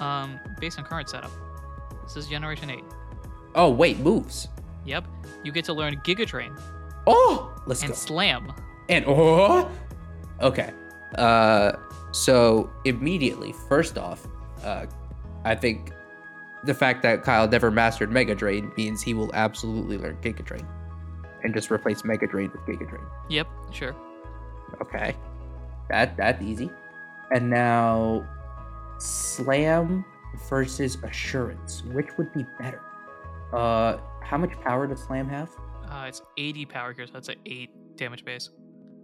Um, based on current setup, this is Generation Eight. Oh wait, moves. Yep, you get to learn Giga Drain Oh, let's and go. Slam. And oh, okay. Uh, so immediately, first off, uh, I think the fact that Kyle never mastered Mega Drain means he will absolutely learn Giga Drain, and just replace Mega Drain with Giga Drain. Yep, sure. Okay, that that's easy. And now, Slam versus Assurance, which would be better? Uh, how much power does Slam have? Uh, it's 80 power here, so that's an eight damage base.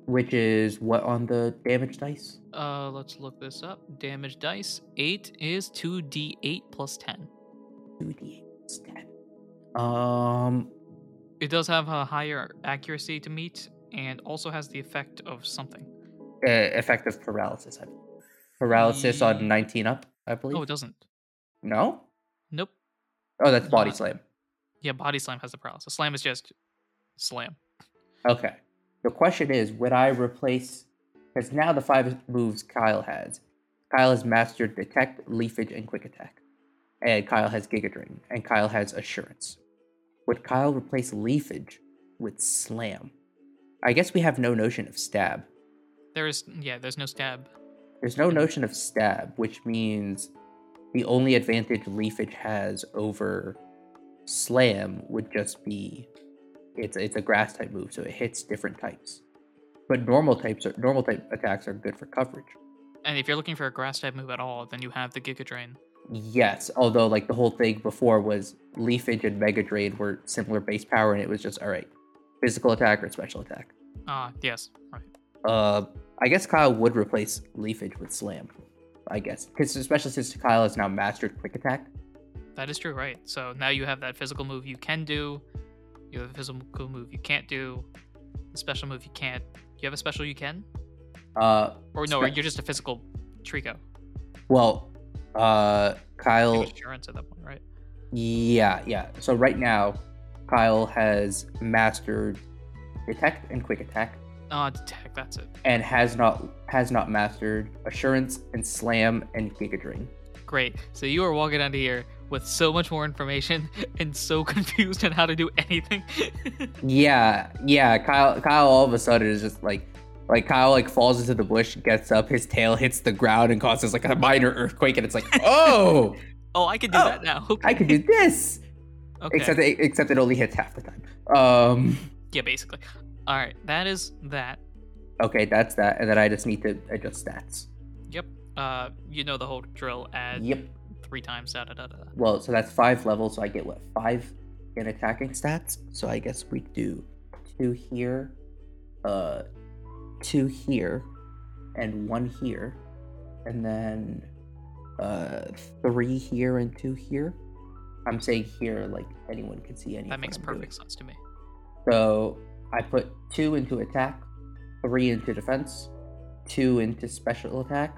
Which is what on the damage dice? Uh, let's look this up. Damage dice eight is two d8 plus ten. 2d8 stat. Um, It does have a higher accuracy to meet, and also has the effect of something. uh, effective paralysis. I believe. Paralysis on 19 up, I believe. Oh, it doesn't. no? Nope. Oh, that's body slam. Yeah, body slam has the paralysis. Slam is just slam. Okay. The question is, would I replace because now the five moves Kyle has. Kyle has mastered Detect, Leafage, and Quick Attack. And Kyle has Giga Drain. And Kyle has Assurance. Would Kyle replace Leafage with Slam? I guess we have no notion of Stab. There's yeah, there's no stab. There's no notion of Stab, which means the only advantage Leafage has over Slam would just be it's it's a grass type move, so it hits different types. But normal types are, normal type attacks are good for coverage. And if you're looking for a grass type move at all, then you have the Giga Drain. Yes, although like the whole thing before was Leafage and Mega Drain were similar base power, and it was just all right, physical attack or special attack. Ah, yes, right. Uh, I guess Kyle would replace Leafage with Slam. I guess because especially since Kyle has now mastered Quick Attack. That is true, right? So now you have that physical move you can do. You have a physical move you can't do. A special move you can't. You have a special you can, Uh, or no, Spe- you're just a physical Treecko. well, uh, Kyle. have assurance at that point, right? Yeah, yeah. So right now, Kyle has mastered Detect and Quick Attack, Ah, detect. That's it. and has not has not mastered Assurance and Slam and Giga Drain. Great. So you are walking out of here with so much more information and so confused on how to do anything. Yeah, yeah. Kyle, Kyle, all of a sudden is just like, like Kyle like falls into the bush, gets up, his tail hits the ground, and causes like a minor earthquake, and it's like, oh, oh, I can do Oh, that now. Okay. I can do this. Okay. Except, it, except it only hits half the time. Um. yeah, basically. All right, that is that. Okay, that's that, and then I just need to adjust stats. Yep. Uh, you know the whole drill. Add Yep. three times. Da da da da. da. Well, so that's five levels, so I get what five in attacking stats. So I guess we do two here, uh, two here, and one here, and then uh three here and two here. I'm saying here like anyone can see anything. That makes I'm doing. perfect sense to me. So I put two into attack, three into defense, two into special attack,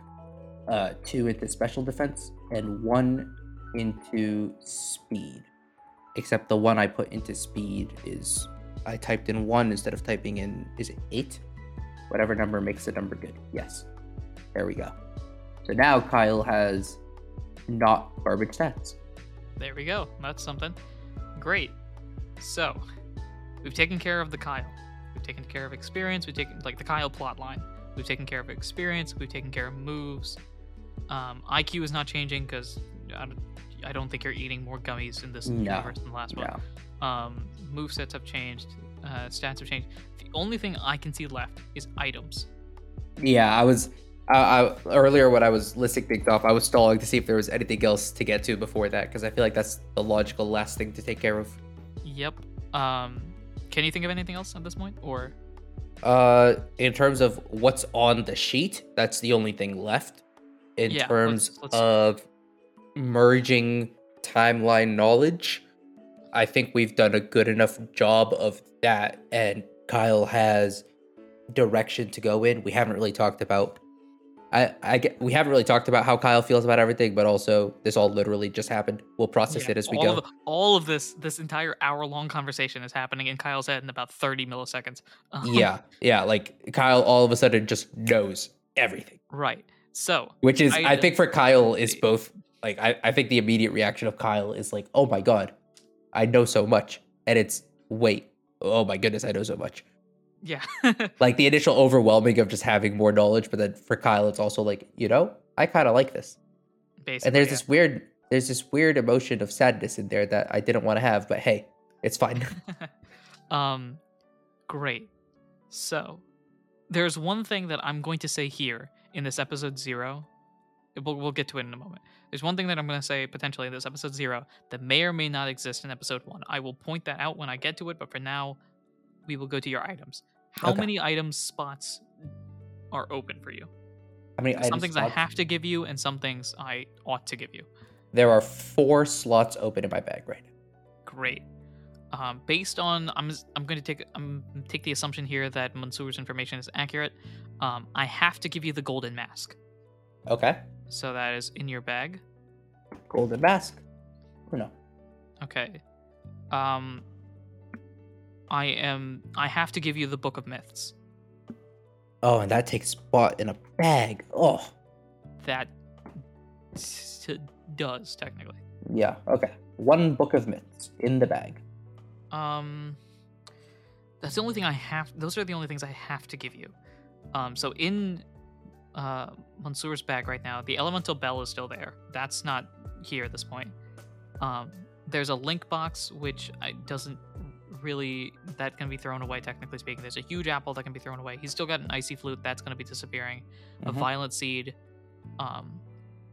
uh, two into special defense, and one into speed. Except the one I put into speed is I typed in one instead of typing in is it eight? Whatever number makes the number good. Yes. There we go. So now Kyle has not garbage stats. There we go. That's something. Great. So, we've taken care of the Kyle. We've taken care of experience. We've taken like the Kyle plot line. We've taken care of experience. We've taken care of moves. Um, IQ is not changing because I don't, I don't think you're eating more gummies in this No. universe than the last one. No. Um, move sets have changed. Uh, stats have changed. The only thing I can see left is items. Yeah, I was. I, I earlier when I was listing things off, I was stalling to see if there was anything else to get to before that because I feel like that's the logical last thing to take care of. Yep. Um, can you think of anything else at this point, or Uh, in terms of what's on the sheet, that's the only thing left. In Yeah, terms let's- let's- of merging timeline knowledge, I think we've done a good enough job of that, and Kyle has direction to go in. We haven't really talked about. I, I get, we haven't really talked about how Kyle feels about everything, but also this all literally just happened. We'll process Yeah, it as we all go. Of, all of this, this entire hour-long conversation is happening in Kyle's head in about thirty milliseconds. Yeah, yeah. Like Kyle all of a sudden just knows everything. Right. So which is I- I, think for Kyle is both like I, I think the immediate reaction of Kyle is like, oh my god, I know so much. And it's wait, oh my goodness, I know so much. yeah. Like the initial overwhelming of just having more knowledge, but then for Kyle it's also like, you know, I kinda like this. Basically. And there's yeah. this weird there's this weird emotion of sadness in there that I didn't want to have, but hey, it's fine. um, great. So, there's one thing that I'm going to say here in this episode zero. We'll, we'll get to it in a moment. There's one thing that I'm going to say potentially in this episode zero that may or may not exist in episode one. I will point that out when I get to it, but for now, we will go to your items. How Okay. many items spots are open for you? I mean Some things I have to give you, and some things I ought to give you. there are four slots open in my bag right now. Great. Um, based on, I'm I'm going to take I'm take the assumption here that Mansoor's information is accurate. Um, I have to give you the golden mask, Okay. So that is in your bag. Golden mask. Or no. Okay. Um, I am. I have to give you the Book of Myths. Oh, and that takes spot in a bag. Oh, That s- does technically. yeah. Okay. One book of myths in the bag. Um, that's the only thing I have. Those are the only things I have to give you. Um, so in uh Mansoor's bag right now, the elemental bell is still there. That's not here at this point. Um, there's a link box which I, doesn't really that can be thrown away technically speaking. There's a huge apple that can be thrown away. He's still got an icy flute that's going to be disappearing. A Mhm. violent seed. Um,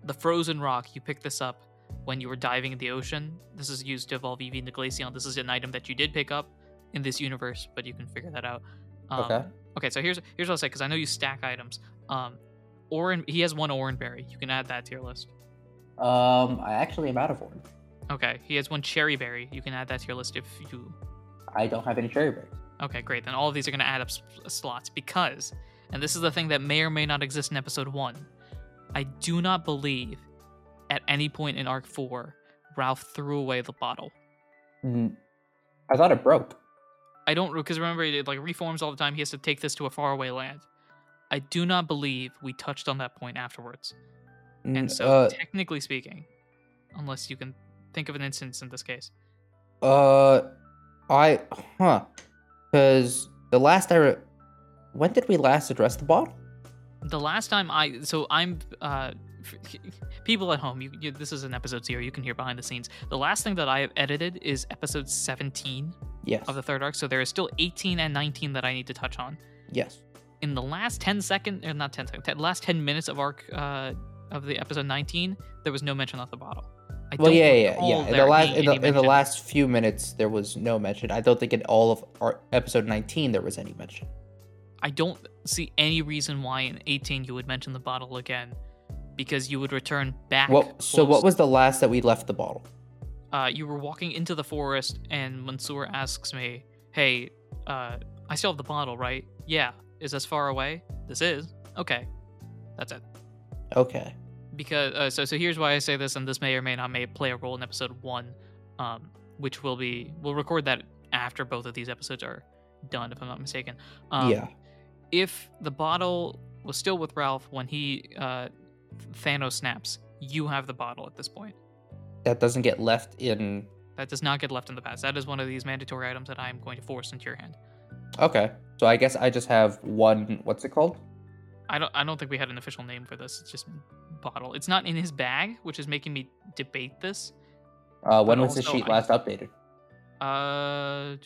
the frozen rock. You picked this up when you were diving in the ocean. This is used to evolve Eevee into Glaceon. This is an item that you did pick up in this universe, but you can figure that out. Um, Okay. Okay. So here's here's what I'll say because I know you stack items. Um, Oran he has one Oran berry. You can add that to your list. Um, I actually am out of orange. Okay. He has one cherry berry. You can add that to your list if you. I don't have any cherry berries. Okay, great. Then all of these are going to add up s- slots because, and this is the thing that may or may not exist in episode one. I do not believe at any point in arc four Ralph threw away the bottle. Mm, I thought it broke. I don't because remember it like reforms all the time. He has to take this to a faraway land. I do not believe we touched on that point afterwards. And so, uh, technically speaking, unless you can think of an instance in this case, uh, I, huh? Because the last I, re- when did we last address the bottle? the last time I so I'm uh people at home you, you this is an episode zero you can hear behind the scenes the last thing that I have edited is episode 17 Yes. of the third arc so there is still 18 and 19 that I need to touch on yes. In the last 10 second or not 10 seconds te- last 10 minutes of arc uh of the episode 19 there was no mention of the bottle I Well, yeah, yeah, yeah. In the last, in the, in the last few minutes, there was no mention. I don't think in all of our episode nineteen there was any mention. I don't see any reason why in 18 you would mention the bottle again because you would return back What? So what was the last that we left the bottle? uh, you were walking into the forest, and Mansoor asks me, "Hey, uh, I still have the bottle, right? Yeah. Is this far away? This is. Okay. That's it. Okay. Because uh, so so here's why I say this, and this may or may not may play a role in episode one, um, which will be we'll record that after both of these episodes are done, if I'm not mistaken. Um, yeah. If the bottle was still with Ralph when he uh, Thanos snaps, you have the bottle at this point. That doesn't get left in. That does not get left in the past. That is one of these mandatory items that I am going to force into your hand. Okay. So I guess I just have one. What's it called? I don't. I don't think we had an official name for this. It's just bottle. It's not in his bag, which is making me debate this. Uh, when was the sheet I- last updated? Uh,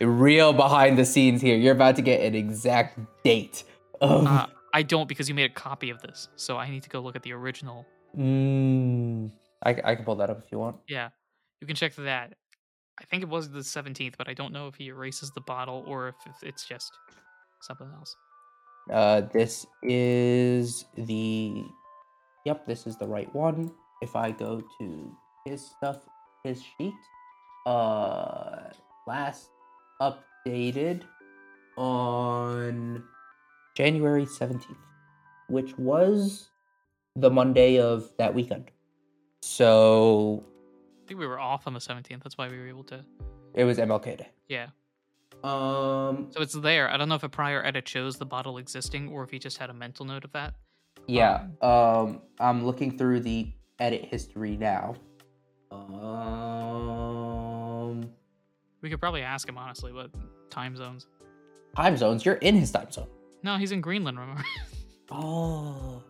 Real behind the scenes here. You're about to get an exact date. Of... uh, I don't because you made a copy of this, so I need to go look at the original. Mm, I, I can pull that up if you want. Yeah, you can check that. I think it was the seventeenth, but I don't know if he erases the bottle or if it's just something else. Uh, this is the. Yep, this is the right one. If I go to his stuff, his sheet, uh, last updated on January 17th, which was the Monday of that weekend. So think we were off on the seventeenth. That's why we were able to. it was MLK Day. Yeah. Um, So it's there. I don't know if a prior edit shows the bottle existing or if he just had a mental note of that. Yeah. Um, I'm looking through the edit history now. Um, We could probably ask him honestly, but time zones. time zones. You're in his time zone. No, he's in Greenland. Remember? Oh,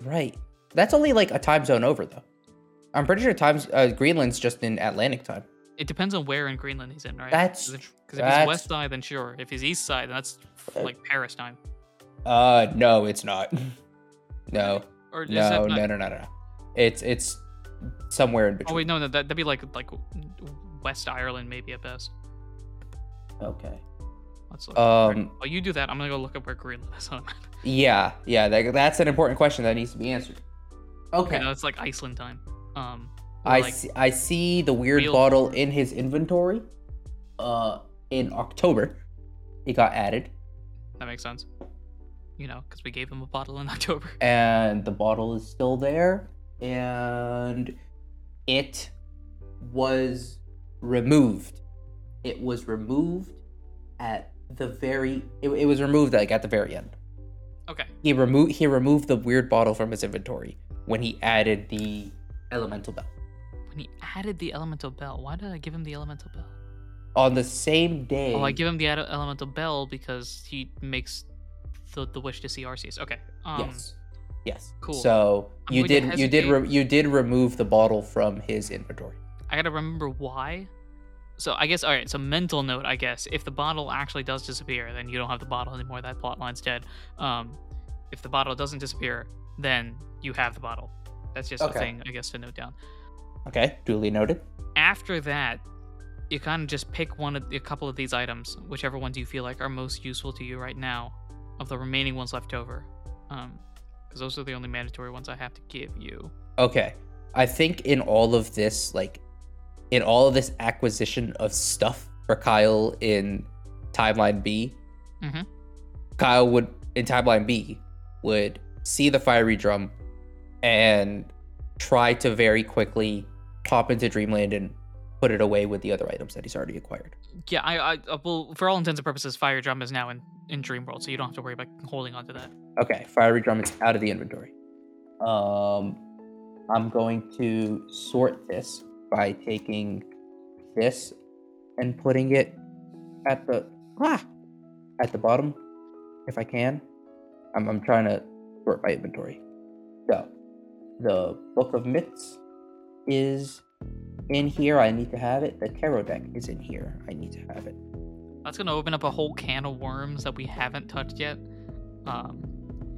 right. That's only like a time zone over though. I'm pretty sure times uh, Greenland's just in Atlantic time. it depends on where in Greenland he's in, right? That's because if, he's that's- west side, then sure. If he's east side, then that's Uh, like Paris time. Uh, no, it's not. No, Or is no, that no, not- no, no, no. It's it's somewhere in between. Oh wait, no, no, that, that'd be like like West Ireland maybe at best. Okay. Let's look. Um. While you do that, I'm gonna go look up where Greenland is on. Yeah. Yeah. That, that's an important question that needs to be answered. Okay, Okay. no, it's like Iceland time. Um, I like, see, I see the weird Wheel bottle in his inventory. Uh, in October, it got added, that makes sense. You know, because we gave him a bottle in October. and the bottle is still there, and it was removed. It was removed at the very it, it was removed like at the very end. Okay. He removed he removed the weird bottle from his inventory when he added the elemental bell. When he added the elemental bell, why did I give him the elemental bell? On the same day. Oh, I give him the ele- elemental bell because he makes the, the wish to see Arceus. Okay. Um, yes. Yes. cool. So I'm you did you did re- you did remove the bottle from his inventory. I gotta remember why. So I guess all right. So mental note, I guess if the bottle actually does disappear, then you don't have the bottle anymore. That plot line's dead. Um, if the bottle doesn't disappear, then you have the bottle. That's just a thing, I guess, to note down. Okay, duly noted. After that, you kind of just pick one of a couple of these items, whichever ones you feel like are most useful to you right now, of the remaining ones left over. Um, because those are the only mandatory ones I have to give you. Okay. I think in all of this, like in all of this acquisition of stuff for Kyle in timeline B, Mhm. Kyle would in timeline B would see the fiery drum and try to very quickly pop into Dreamland and put it away with the other items that he's already acquired. Yeah, I, I, uh, well, for all intents and purposes, Fire Drum is now in in Dream World, so you don't have to worry about holding on to that. Okay, fiery drum is out of the inventory. Um, I'm going to sort this by taking this and putting it at the ah, at the bottom, if I can. I'm I'm trying to sort my inventory. So, the Book of Myths is in here. I need to have it. The tarot deck is in here. I need to have it. That's gonna open up a whole can of worms that we haven't touched yet. Um,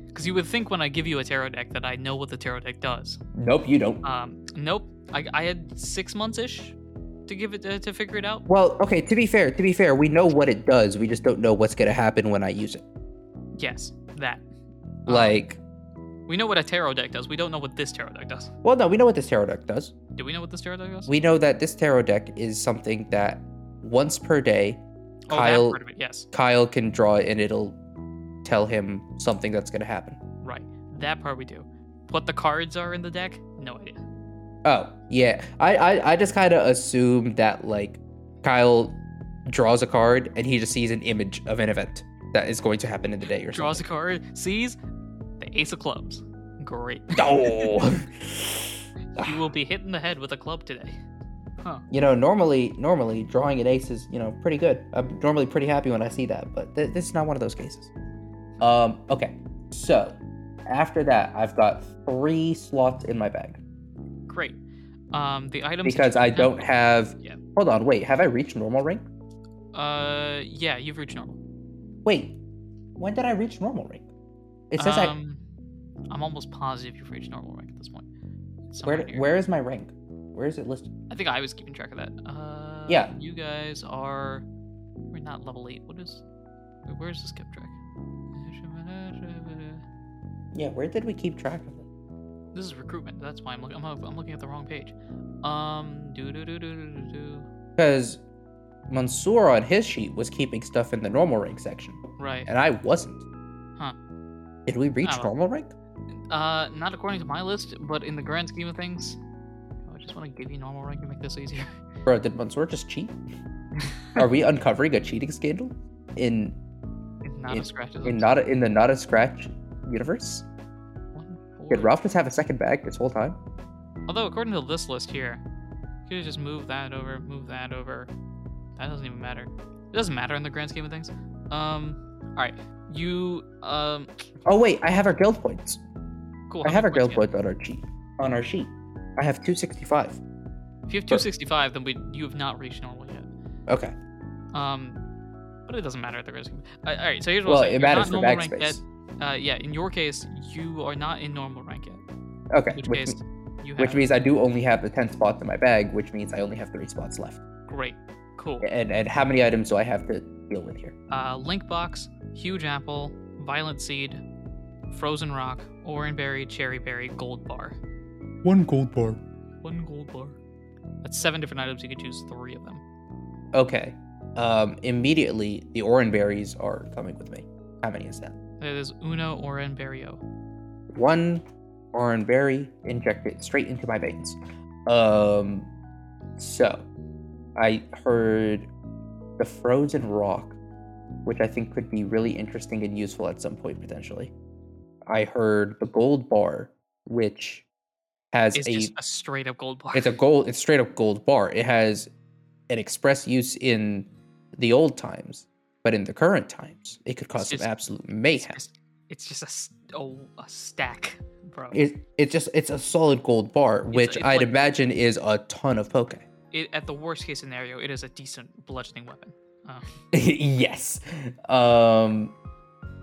because you would think when I give you a tarot deck that I know what the tarot deck does. Nope, you don't. Um, nope. I, I had six months ish to give it uh, to figure it out. Well, okay, to be fair, to be fair, we know what it does. We just don't know what's going to happen when I use it. Yes, that. Um, Like, we know what a tarot deck does. We don't know what this tarot deck does. well, no, we know what this tarot deck does. Do we know what this tarot deck does? We know that this tarot deck is something that once per day, oh, Kyle that part of it. Yes, Kyle can draw it and it'll tell him something that's going to happen. right. That part we do. What the cards are in the deck? No idea. Oh, yeah. I I, I just kind of assume that like Kyle draws a card and he just sees an image of an event that is going to happen in the day or something. Draws a card, sees the Ace of Clubs. Great. Oh. you will be hit in the head with a club today. Huh. you know, normally, normally drawing an ace is, you know, pretty good. I'm normally pretty happy when I see that, but th- this is not one of those cases. Um, okay. So, after that, I've got three slots in my bag Great. Um, the items because I don't have. Yeah. Hold on, wait. Have I reached normal rank? Uh, yeah, you've reached normal. Wait, when did I reach normal rank? It says I. um, I'm almost positive you've reached normal rank at this point. Where here. where is my rank? Where is it listed? I think I was keeping track of that. Uh, Yeah. You guys are. We're not level eight. What is. Where is this kept track? Yeah, where did we keep track of it? This is recruitment. That's why I'm looking. I'm, I'm looking at the wrong page. Um, do do do do do do. Because Mansoor on his sheet was keeping stuff in the normal rank section, Right. and I wasn't. Huh. Did we reach normal rank? Uh, not according to my list, but in the grand scheme of things, I just want to give you normal rank and make this easier. Bro, did Mansoor just cheat? Are we uncovering a cheating scandal in not in- a scratch. in not a, in the not a scratch universe? One, four. Did Ralph just have a second bag this whole time? Although according to this list here, could you could just move that over, move that over. That doesn't even matter. It doesn't matter in the grand scheme of things. Um, all right, you um, Oh wait, I have our guild points. Cool. I have many guild points on our sheet. On our sheet, I have two sixty five. If you have 265, then we you have not reached normal yet. Okay. Um, but it doesn't matter at the scheme. Uh, all right, so here's what Well, I'll say. it matters for bag space. Yet. Uh, yeah, in your case, you are not in normal rank yet. Okay. Which, Which, case, you have which means I do only have the ten spots in my bag, which means I only have three spots left. great, cool. And and how many items do I have to deal with here? uh, Link Box, Huge Apple, Violent Seed, Frozen Rock, Oran Berry, Cherry Berry, Gold Bar. One gold bar. One gold bar. That's seven different items. You can choose three of them. Okay. Um, immediately the Oran berries are coming with me. How many is that? It is Uno Oran Berrio. One Oran berry injected straight into my veins. Um, so I heard the frozen rock which I think could be really interesting and useful at some point potentially. I heard the gold bar, which has It's a just a straight up gold bar. it's a gold it's straight up gold bar. It has an express use in the old times, but in the current times, it could cause some absolute It's mayhem. just, it's just a, oh, a stack, bro. It it's just it's a solid gold bar, which it's I'd like- imagine is a ton of poke. it, at the worst case scenario, it is a decent bludgeoning weapon. Uh, yes. Um,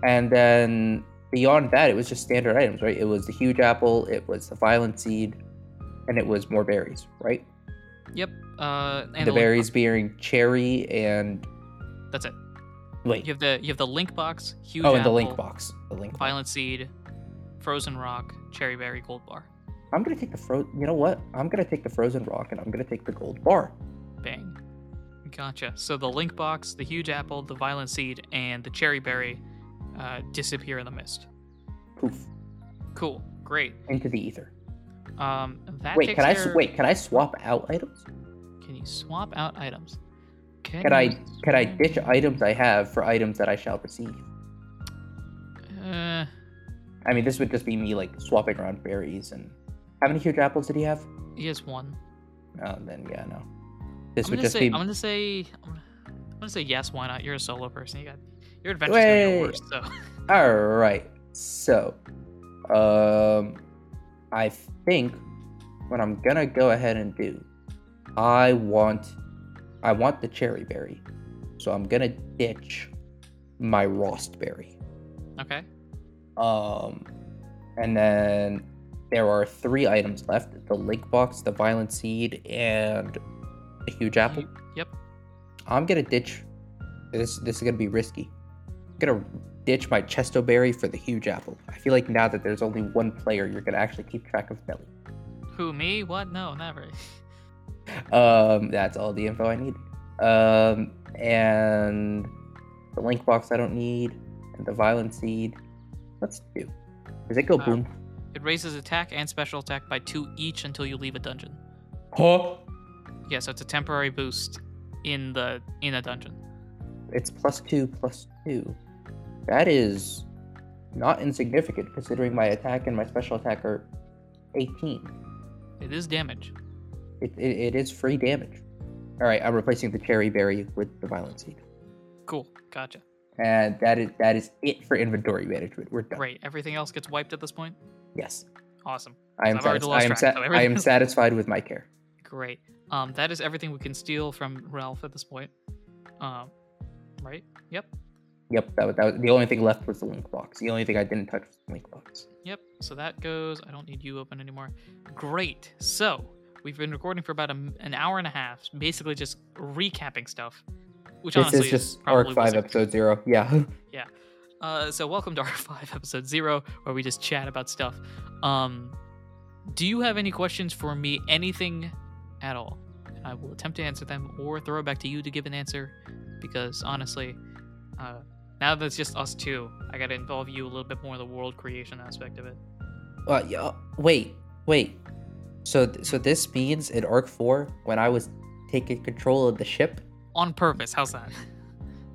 and then beyond that, it was just standard items, right? It was the huge apple, it was the violent seed, and it was more berries, right? yep. Uh, and the link berries being cherry and. That's it. wait. You have the you have the link box, huge Oh, and the link box. The link. Box. violent seed, frozen rock, cherry berry, gold bar. I'm gonna take the fro. You know what? I'm gonna take the frozen rock, and I'm gonna take the gold bar. Bang. Gotcha. So the link box, the huge apple, the violent seed, and the cherry berry uh, disappear in the mist. Poof Cool. Great. into the ether. Um, that Wait, can I care- wait? Can I swap out items? Can you swap out items? Can, Can I can I ditch items I have for items that I shall receive? Uh, I mean, this would just be me like swapping around berries and. How many huge apples did he have? he has one. Oh, then yeah, no. This I'm would just say. be. I'm gonna say. I'm gonna say yes. Why not? You're a solo person. You got your adventure's gonna get worse. So All right. So, um, I think what I'm gonna go ahead and do, I want, I want the cherry berry, so I'm gonna ditch my rawst berry. okay. Um, and then there are three items left: the link box, the violent seed, and the huge apple. Yep. I'm gonna ditch. This this is gonna be risky. I'm gonna ditch my chesto berry for the huge apple. I feel like now that there's only one player, you're gonna actually keep track of Belly. Who me? What? No, never. Um, that's all the info I need. Um, and the link box I don't need, and the violent seed. Let's do. Does it go Uh, boom? It raises attack and special attack by two each until you leave a dungeon. Huh? Yeah, so it's a temporary boost in the in a dungeon. It's plus two, plus two. That is not insignificant considering my attack and my special attack are 18. It is damage. It, it, it is free damage. All right, I'm replacing the cherry berry with the violent seed, Cool. Gotcha. and that is that is it for inventory management. We're done. Great. Everything else gets wiped at this point. Yes, Awesome. I am. Satis- I am. Sa- so I am satisfied with my care. Great. Um, that is everything we can steal from Ralph at this point. Um, right? Yep. Yep, that was, that was the only thing left was the link box. The only thing I didn't touch was the link box. Yep. So that goes. I don't need you open anymore. Great. So we've been recording for about a an hour and a half, basically just recapping stuff. Which This honestly is just probably arc five, episode zero. Yeah. Uh, so welcome to our five episode zero, where we just chat about stuff. Um, do you have any questions for me? Anything at all? And I will attempt to answer them, or throw it back to you to give an answer, because honestly, uh, now that it's just us two, I got to involve you a little bit more in the world creation aspect of it. Uh, yeah. Wait, wait. So, th- so this means in arc four, when I was taking control of the ship, On purpose. How's that?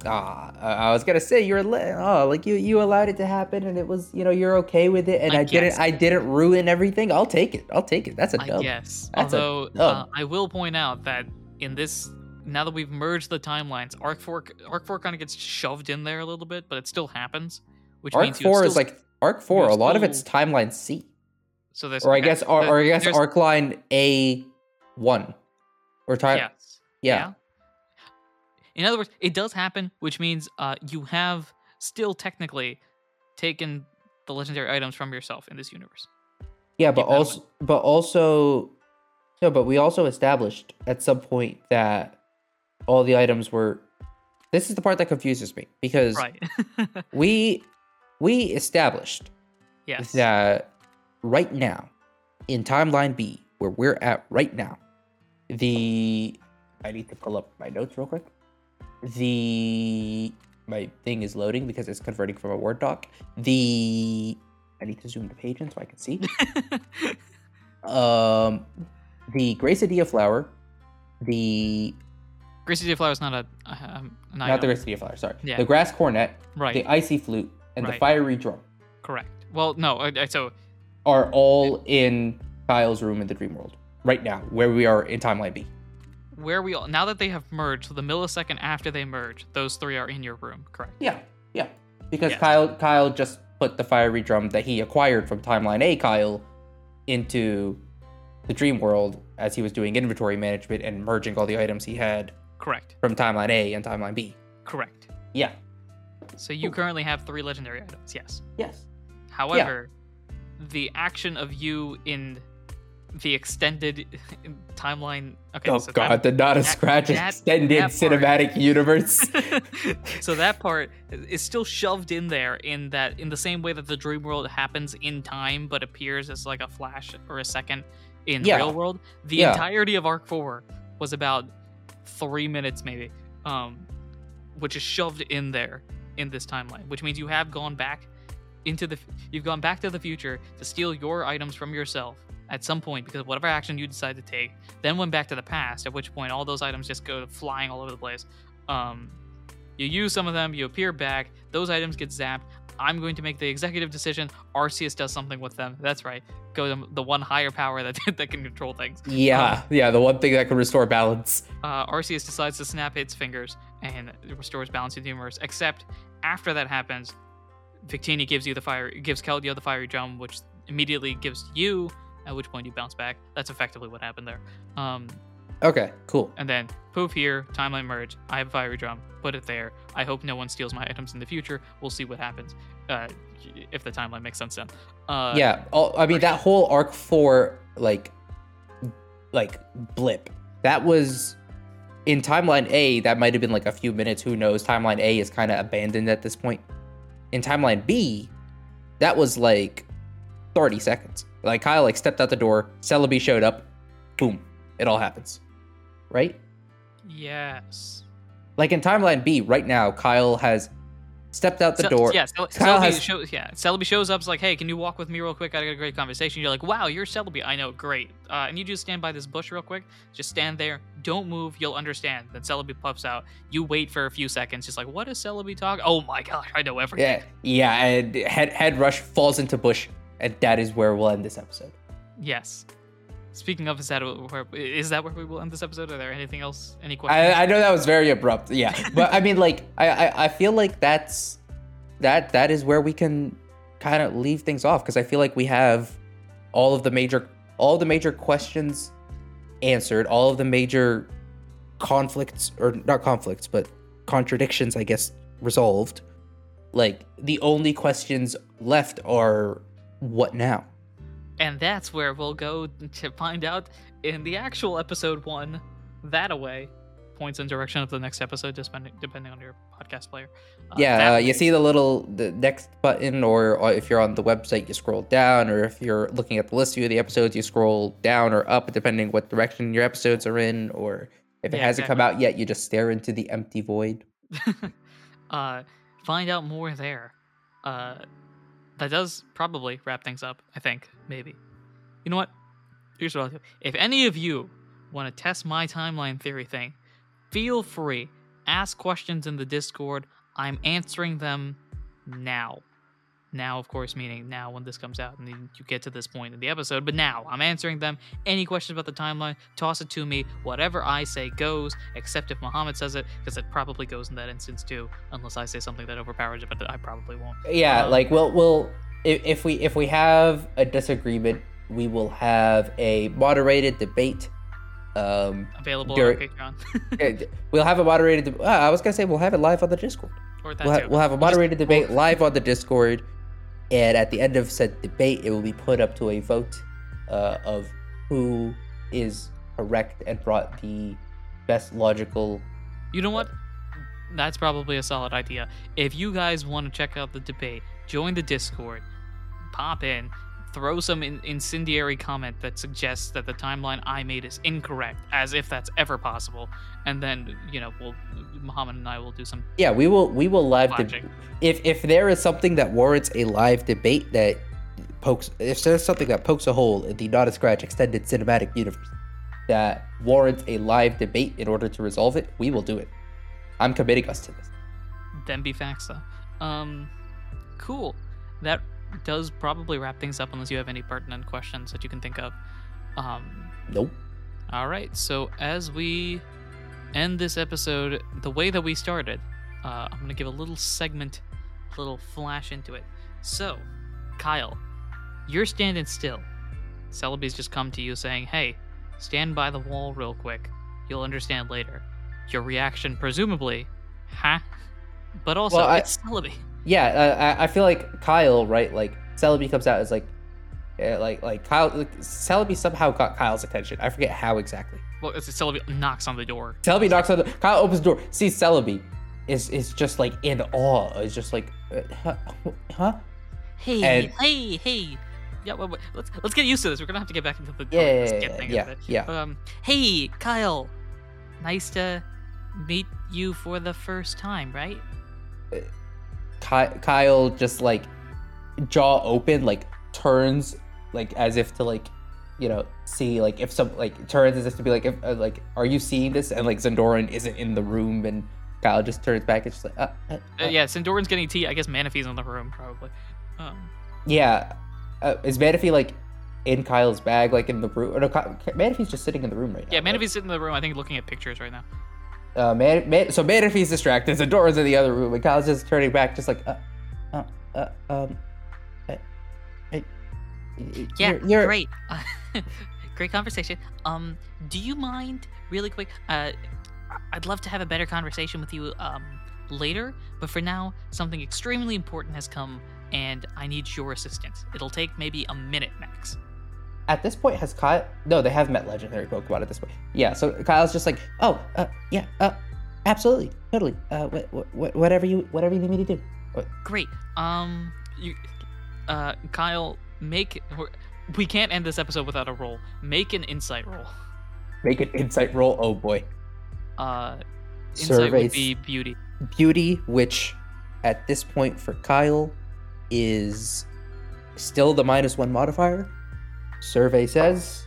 ah, I I was gonna say you're li- oh, like you you allowed it to happen, and it was you know you're okay with it, and I I, didn't I didn't ruin everything. I'll take it. I'll take it. That's a dub. guess. That's a Although dub. uh, I will point out that in this, now that we've merged the timelines, Arc Four, Arc Four kind of gets shoved in there a little bit, but it still happens. Which Arc means Four still, is like arc four. A lot of it's timeline C, so there's or I guess or, or I guess arc line A one, or time. Yes. yeah. In other words, it does happen, which means uh, you have still technically taken the legendary items from yourself in this universe. Yeah, but also, but also, no, but we also established at some point that all the items were. This is the part that confuses me because Right. we we established yes. that right now in timeline B, where we're at right now, the I need to pull up my notes real quick. The my thing is loading because it's converting from a Word doc. The I need to zoom the page in so I can see. um, the Gracidea flower, the Greasy Flower is not a Not the. Gracie Flower, sorry. Yeah. The grass cornet, right. the icy flute, and the Right. fiery drum Correct. Well, no. So are all in Kyle's room in the dream world right now, where we are in timeline B. where we all now that they have merged, so the millisecond after they merge, those three are in your room. Correct. Yeah, yeah. Because Yes. Kyle Kyle just put the fiery drum that he acquired from timeline A Kyle into the dream world as he was doing inventory management and merging all the items he had Correct. from timeline A and timeline B. Correct. Yeah. So you currently have three legendary items. Yes. Yes. However, the action of you in the extended timeline. Okay. oh so god, that- the not a that- scratch that- extended that cinematic universe. so that part is still shoved in there in that in the same way that the dream world happens in time but appears as like a flash or a second in Yeah. real world the Yeah. entirety of arc 4 was about three minutes maybe um which is shoved in there in this timeline which means you have gone back into the you've gone back to the future to steal your items from yourself at some point because whatever action you decide to take then went back to the past at which point all those items just go flying all over the place um you use some of them, you appear back, those items get zapped. I'm going to make the executive decision. Arceus does something with them. That's right. Go to the one higher power that, that can control things. yeah, yeah, the one thing that can restore balance. Uh, Arceus decides to snap its fingers and restores balance to the universe. Except after that happens, Victini gives you the fire, gives Keldeo the fiery drum, which immediately gives you. At which point you bounce back. That's effectively what happened there. Um, Okay, cool. and then poof here, timeline merge. I have a fiery drum. Put it there. I hope no one steals my items in the future. We'll see what happens. Uh, if the timeline makes sense then. Uh, yeah, all, I mean that whole arc four like like blip. That was in timeline A. That might have been like a few minutes. Who knows? Timeline A is kind of abandoned at this point. In timeline B, that was like thirty seconds. Like Kyle like stepped out the door. Celebi showed up. Boom! It all happens. Right? Yes. Like in timeline B, right now, Kyle has stepped out the Cel- door. Yeah. Cel- Kyle Celebi has- shows. Yeah. Celebi shows up. Is like, hey, can you walk with me real quick? I got a great conversation. You're like, wow, you're Celebi. I know. Great. Uh, and you just stand by this bush real quick. Just stand there. Don't move. You'll understand. Then Celebi puffs out. You wait for a few seconds. Just like, what is Celebi talk? Oh my gosh, I know everything. Yeah, yeah, and head head rush falls into bush, and that is where we'll end this episode. Yes. Speaking of, is that where is that where we will end this episode? Are there anything else? Any questions? I, I know that was very abrupt, yeah, but I mean, like, I, I I feel like that's that that is where we can kind of leave things off because I feel like we have all of the major all the major questions answered, all of the major conflicts or not conflicts, but contradictions, I guess, resolved. Like the only questions left are what now? And that's where we'll go to find out in the actual episode one. That away points in direction of the next episode, depending depending on your podcast player. Uh, yeah, uh, you see the little the next button, or, or if you're on the website, you scroll down, or if you're looking at the list view of the episodes, you scroll down or up, depending what direction your episodes are in, or if it Yeah, hasn't come out yet, you just stare into the empty void. uh, find out more there. Uh, that does probably wrap things up. I think maybe. You know what? Here's what I'll do. If any of you want to test my timeline theory thing, feel free. Ask questions in the Discord. I'm answering them now. Now, of course, meaning now when this comes out and you get to this point in the episode. But now I'm answering them. Any questions about the timeline, toss it to me. Whatever I say goes, except if Muhammad says it, because it probably goes in that instance too, unless I say something that overpowers it, but I probably won't. Yeah, Um, like we'll we'll if, we if we have a disagreement, we will have a moderated debate. Um, Available During- on Patreon. eh, we'll have a moderated. De- ah, I was gonna say we'll have it live on the Discord. or that We'll, ha- we'll have a moderated debate live on the Discord, and at the end of said debate, it will be put up to a vote uh, of who is correct and brought the best logical. You know what? That's probably a solid idea. If you guys want to check out the debate, join the Discord, pop in, throw some in- incendiary comment that suggests that the timeline I made is incorrect, as if that's ever possible, and then you know we'll Muhammad and I will do some Yeah, we will we will live debate. If if there is something that warrants a live debate that pokes, if there's something that pokes a hole in the not a scratch extended cinematic universe, that warrants a live debate in order to resolve it, we will do it. I'm committing us to this. Then be facts though. Um, cool. That does probably wrap things up unless you have any pertinent questions that you can think of. Um, Nope. all right. So as we end this episode, the way that we started, uh, I'm gonna give a little segment, a little flash into it. So, Kyle, you're standing still. Celebi's just come to you saying, "Hey, stand by the wall real quick. You'll understand later." Your reaction, presumably, huh? But also, Well, I- it's Celebi. Yeah, uh, I, I feel like Kyle, right? Like Celebi comes out as like, yeah, like like Kyle. Like, Celebi somehow got Kyle's attention. I forget how exactly. Well, it's Celebi knocks on the door. Celebi knocks on the. Kyle opens the door. Sees Celebi, is is just like in awe. Is just like, uh, huh? huh? Hey, And- hey, hey. Yeah, wait, wait, let's let's get used to this. We're gonna have to get back into the Yeah, yeah, yeah, thing yeah, yeah. Um, hey, Kyle. Nice to meet you for the first time, right? Ky- Kyle just like jaw open, like turns like as if to like, you know, see like if some like turns as if to be like, if uh, like, are you seeing this? And like Zendoran isn't in the room, and Kyle just turns back and just like, uh, uh, Uh, uh, yeah, Sindoran's getting tea. I guess Manaphy's in the room, probably. Um, yeah. Uh, is Manaphy like in Kyle's bag, like in the room? Or no, Ky- Manaphy's just sitting in the room right now. yeah, right? Sitting in the room. I think looking at pictures right now. Uh, Man, Man, so Manaphy's distracted. Zendoran's in the other room, and Kyle's just turning back, just like, uh, uh, uh um, uh, uh, Yeah, you're- you're- great. great conversation. Um, do you mind, really quick? Uh, I'd love to have a better conversation with you um later, but for now, something extremely important has come, and I need your assistance. It'll take maybe a minute max. At this point, has Kyle? No, they have met legendary Pokemon at this point. Yeah, so Kyle's just like, oh, uh, yeah, uh, absolutely, totally. Uh, wh- wh- whatever you, whatever you need me to do. Great. Um, you, uh, Kyle, make. We can't end this episode without a roll. Make an insight roll. Make an insight roll. Oh boy, Uh, insight would be beauty. beauty, which at this point for Kyle is still the minus one modifier. Survey says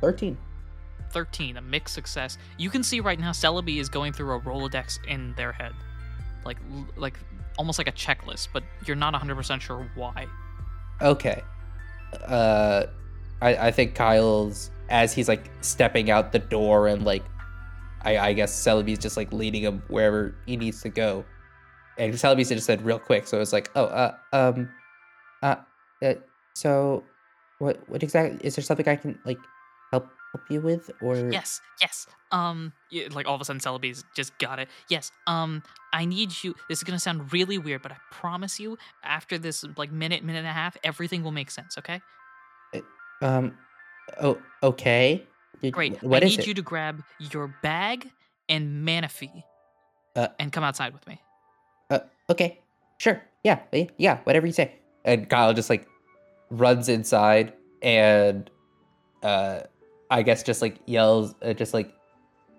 thirteen. 13, a mixed success. You can see right now Celebi is going through a Rolodex in their head. Like like almost like a checklist, but you're not 100% sure why. Okay. Uh I I think Kyle's as he's like stepping out the door and like I I guess Celebi's just like leading him wherever he needs to go. And Celebi's just said real quick, so it's like, oh uh um uh, uh so what what exactly is there something I can like help help you with or Yes, yes. Um like all of a sudden Celebi's just got it. Yes. Um I need you This is going to sound really weird, but I promise you after this like minute minute and a half everything will make sense, okay? um oh okay. Great. What I need it? you to grab your bag and Manaphy Uh, and come outside with me. Uh, okay sure yeah eh, yeah whatever you say and kyle just like runs inside and uh i guess just like yells uh, just like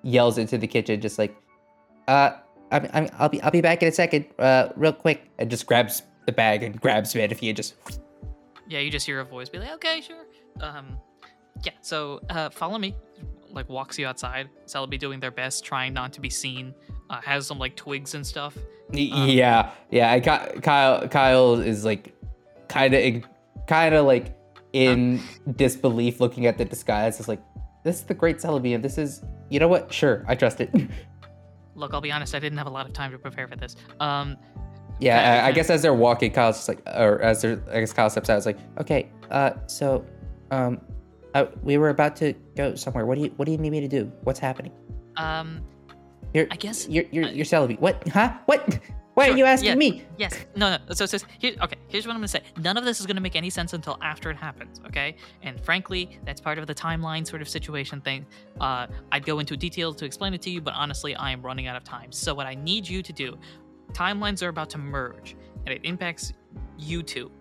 yells into the kitchen just like uh I'm, I'm, i'll be i'll be back in a second uh real quick and just grabs the bag and grabs Manaphy and just Yeah, you just hear a voice be like, "Okay, sure." Um, yeah. So, uh, follow me. Like walks you outside. Celebi doing their best, trying not to be seen. Uh, has some like twigs and stuff. Um, yeah yeah I, Ky- kyle kyle is like kind of kind of like in disbelief looking at the disguise it's like this is the great Celebi and this is you know what sure i trust it Look, I'll be honest. I didn't have a lot of time to prepare for this. Um, Yeah, I, I guess as they're walking, Kyle's just like, or as they're, I guess Kyle steps out. It's like, okay, uh, so, um, uh, we were about to go somewhere. What do you, what do you need me to do? What's happening? um, You're, I guess. you're, you're, uh, you're Celebi. What? Huh? What? Why Sure, are you asking yeah. me? Yes. No, no. So, so here, okay. Here's what I'm gonna say. None of this is gonna make any sense until after it happens. Okay. And frankly, that's part of the timeline sort of situation thing. Uh, I'd go into detail to explain it to you, but honestly, I am running out of time. So what I need you to do, timelines are about to merge, and it impacts you two.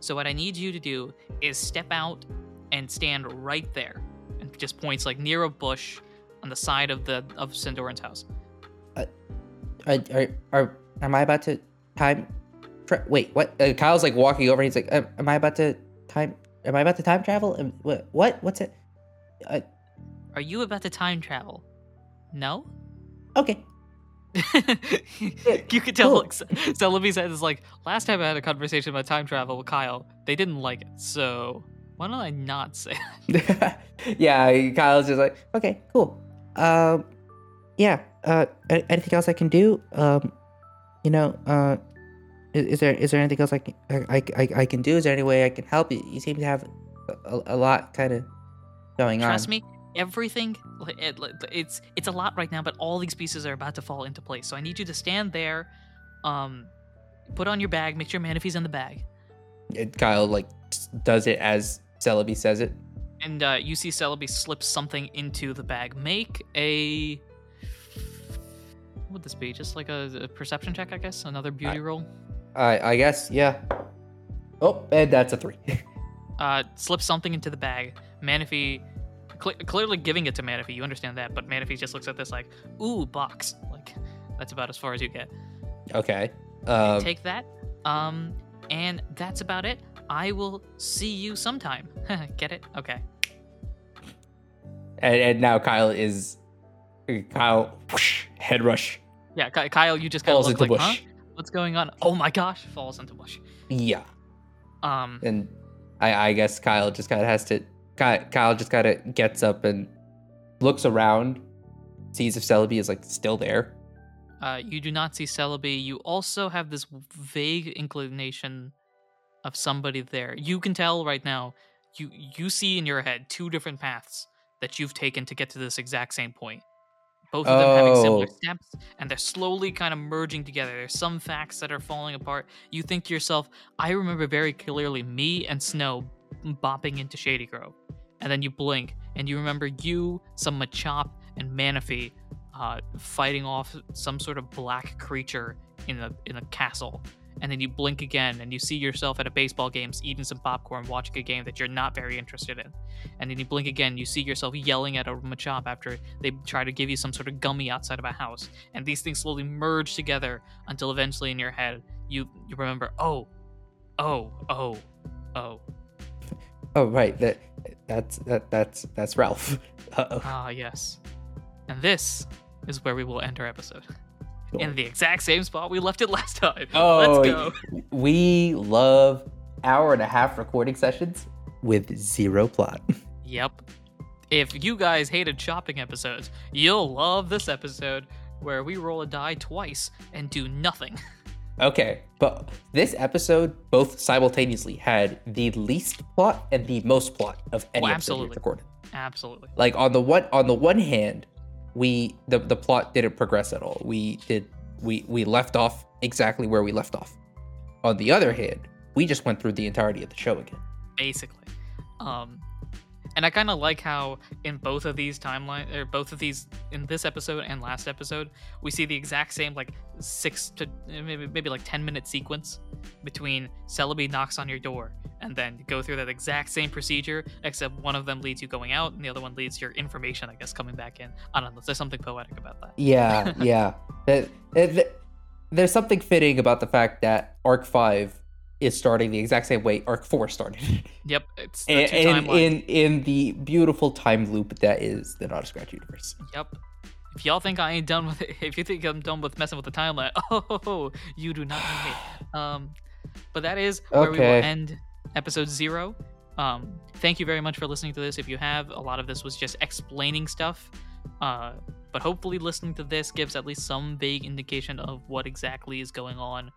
So what I need you to do is step out and stand right there, and just points like near a bush on the side of the of Sindoran's house. Are, are, are am I about to time? Tra- wait, what? Uh, Kyle's like walking over. And he's like, um, am I about to time? Am I about to time travel? Um, what? What? What's it? Uh, are you about to time travel? No? Okay. you could tell cool. like, Celebi says like last time I had a conversation about time travel with Kyle, they didn't like it. So why don't I not say that? yeah, Kyle's just like, okay, cool. Um, yeah. Uh, anything else I can do? Um, you know, uh, is, is there is there anything else I can I, I, I can do? Is there any way I can help you? You seem to have a, a lot kind of going Trust on. Trust me, everything it, it's it's a lot right now, but all these pieces are about to fall into place. So I need you to stand there, um, put on your bag, make sure Manaphy's in the bag, And Kyle like does it as Celebi says it. and uh, you see Celebi slip something into the bag. Make a what would this be? Just like a, a perception check, I guess. Another beauty roll. I I guess yeah. Oh, and that's a three. uh, slips something into the bag. Manaphy, cle clearly giving it to Manaphy, you understand that, but Manaphy just looks at this like, ooh, box. Like, that's about as far as you get. okay. Um, Take that. Um, and that's about it. I will see you sometime. get it? Okay. and, and now Kyle is Kyle whoosh, head rush Yeah, Kyle, you just kind of falls look into like, bush. huh? What's going on? Oh my gosh, falls into bush. Yeah. Um, and I, I guess Kyle just kind of has to. Kyle just kind of gets up and looks around, sees if Celebi is like still there. Uh, you do not see Celebi. You also have this vague inclination of somebody there. You can tell right now. You you see in your head two different paths that you've taken to get to this exact same point. Both of them having similar Oh. steps, and they're slowly kind of merging together. There's some facts that are falling apart. You think to yourself, I remember very clearly me and Snow bopping into Shady Grove. And then you blink, and you remember you, some Machop, and Manaphy uh, fighting off some sort of black creature in a in a castle. And then you blink again, and you see yourself at a baseball game, eating some popcorn, watching a game that you're not very interested in. And then you blink again, you see yourself yelling at a Machop after they try to give you some sort of gummy outside of a house. And these things slowly merge together until eventually in your head you you remember, oh, oh, oh, oh. Oh right, that that's that that's that's Ralph. Uh-oh. Ah, yes. And this is where we will end our episode. In the exact same spot we left it last time. Oh, Let's go. We love hour and a half recording sessions with zero plot. Yep. If you guys hated shopping episodes, you'll love this episode where we roll a die twice and do nothing. Okay, but this episode both simultaneously had the least plot and the most plot of any Oh, episode absolutely. we've recorded. Absolutely. Like on the one on the one hand, we the the plot didn't progress at all. We did we we left off exactly where we left off. On the other hand, we just went through the entirety of the show again. basically. Um, and I kind of like how in both of these timeline or both of these in this episode and last episode, we see the exact same like six to maybe maybe like ten minute sequence between Celebi knocks on your door and then go through that exact same procedure, except one of them leads you going out and the other one leads your information, I guess, coming back in. I don't know. There's something poetic about that. Yeah, yeah. Th- th- There's something fitting about the fact that Arc Five is starting the exact same way Arc Four started, Yep, it's the and two in, in in the beautiful time loop that is the Not a Scratch universe. Yep. If y'all think I ain't done with it, if you think I'm done with messing with the timeline, oh, you do not know me. Um, but that is where we will Okay. end episode zero. Um, thank you very much for listening to this. If you have, a lot of this was just explaining stuff. Uh, but hopefully, listening to this gives at least some vague indication of what exactly is going on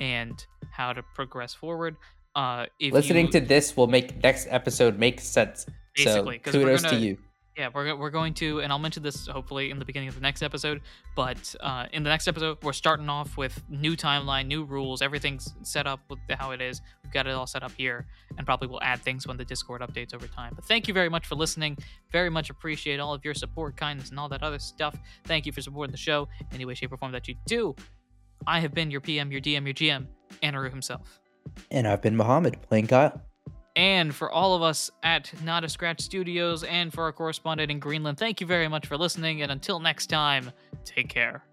and how to progress forward. Uh, if Listening you, to this will make next episode make sense. Basically, so kudos gonna- to you. yeah we're, we're going to and i'll mention this hopefully in the beginning of the next episode but uh, in the next episode we're starting off with new timeline new rules everything's set up with how it is we've got it all set up here and probably we'll add things when the discord updates over time but thank you very much for listening very much appreciate all of your support kindness and all that other stuff thank you for supporting the show any way shape or form that you do i have been your pm your dm your gm anaru himself And I've been Mohammed playing Kyle. and for all of us at Not a Scratch Studios and for our correspondent in Greenland, thank you very much for listening. And until next time, take care.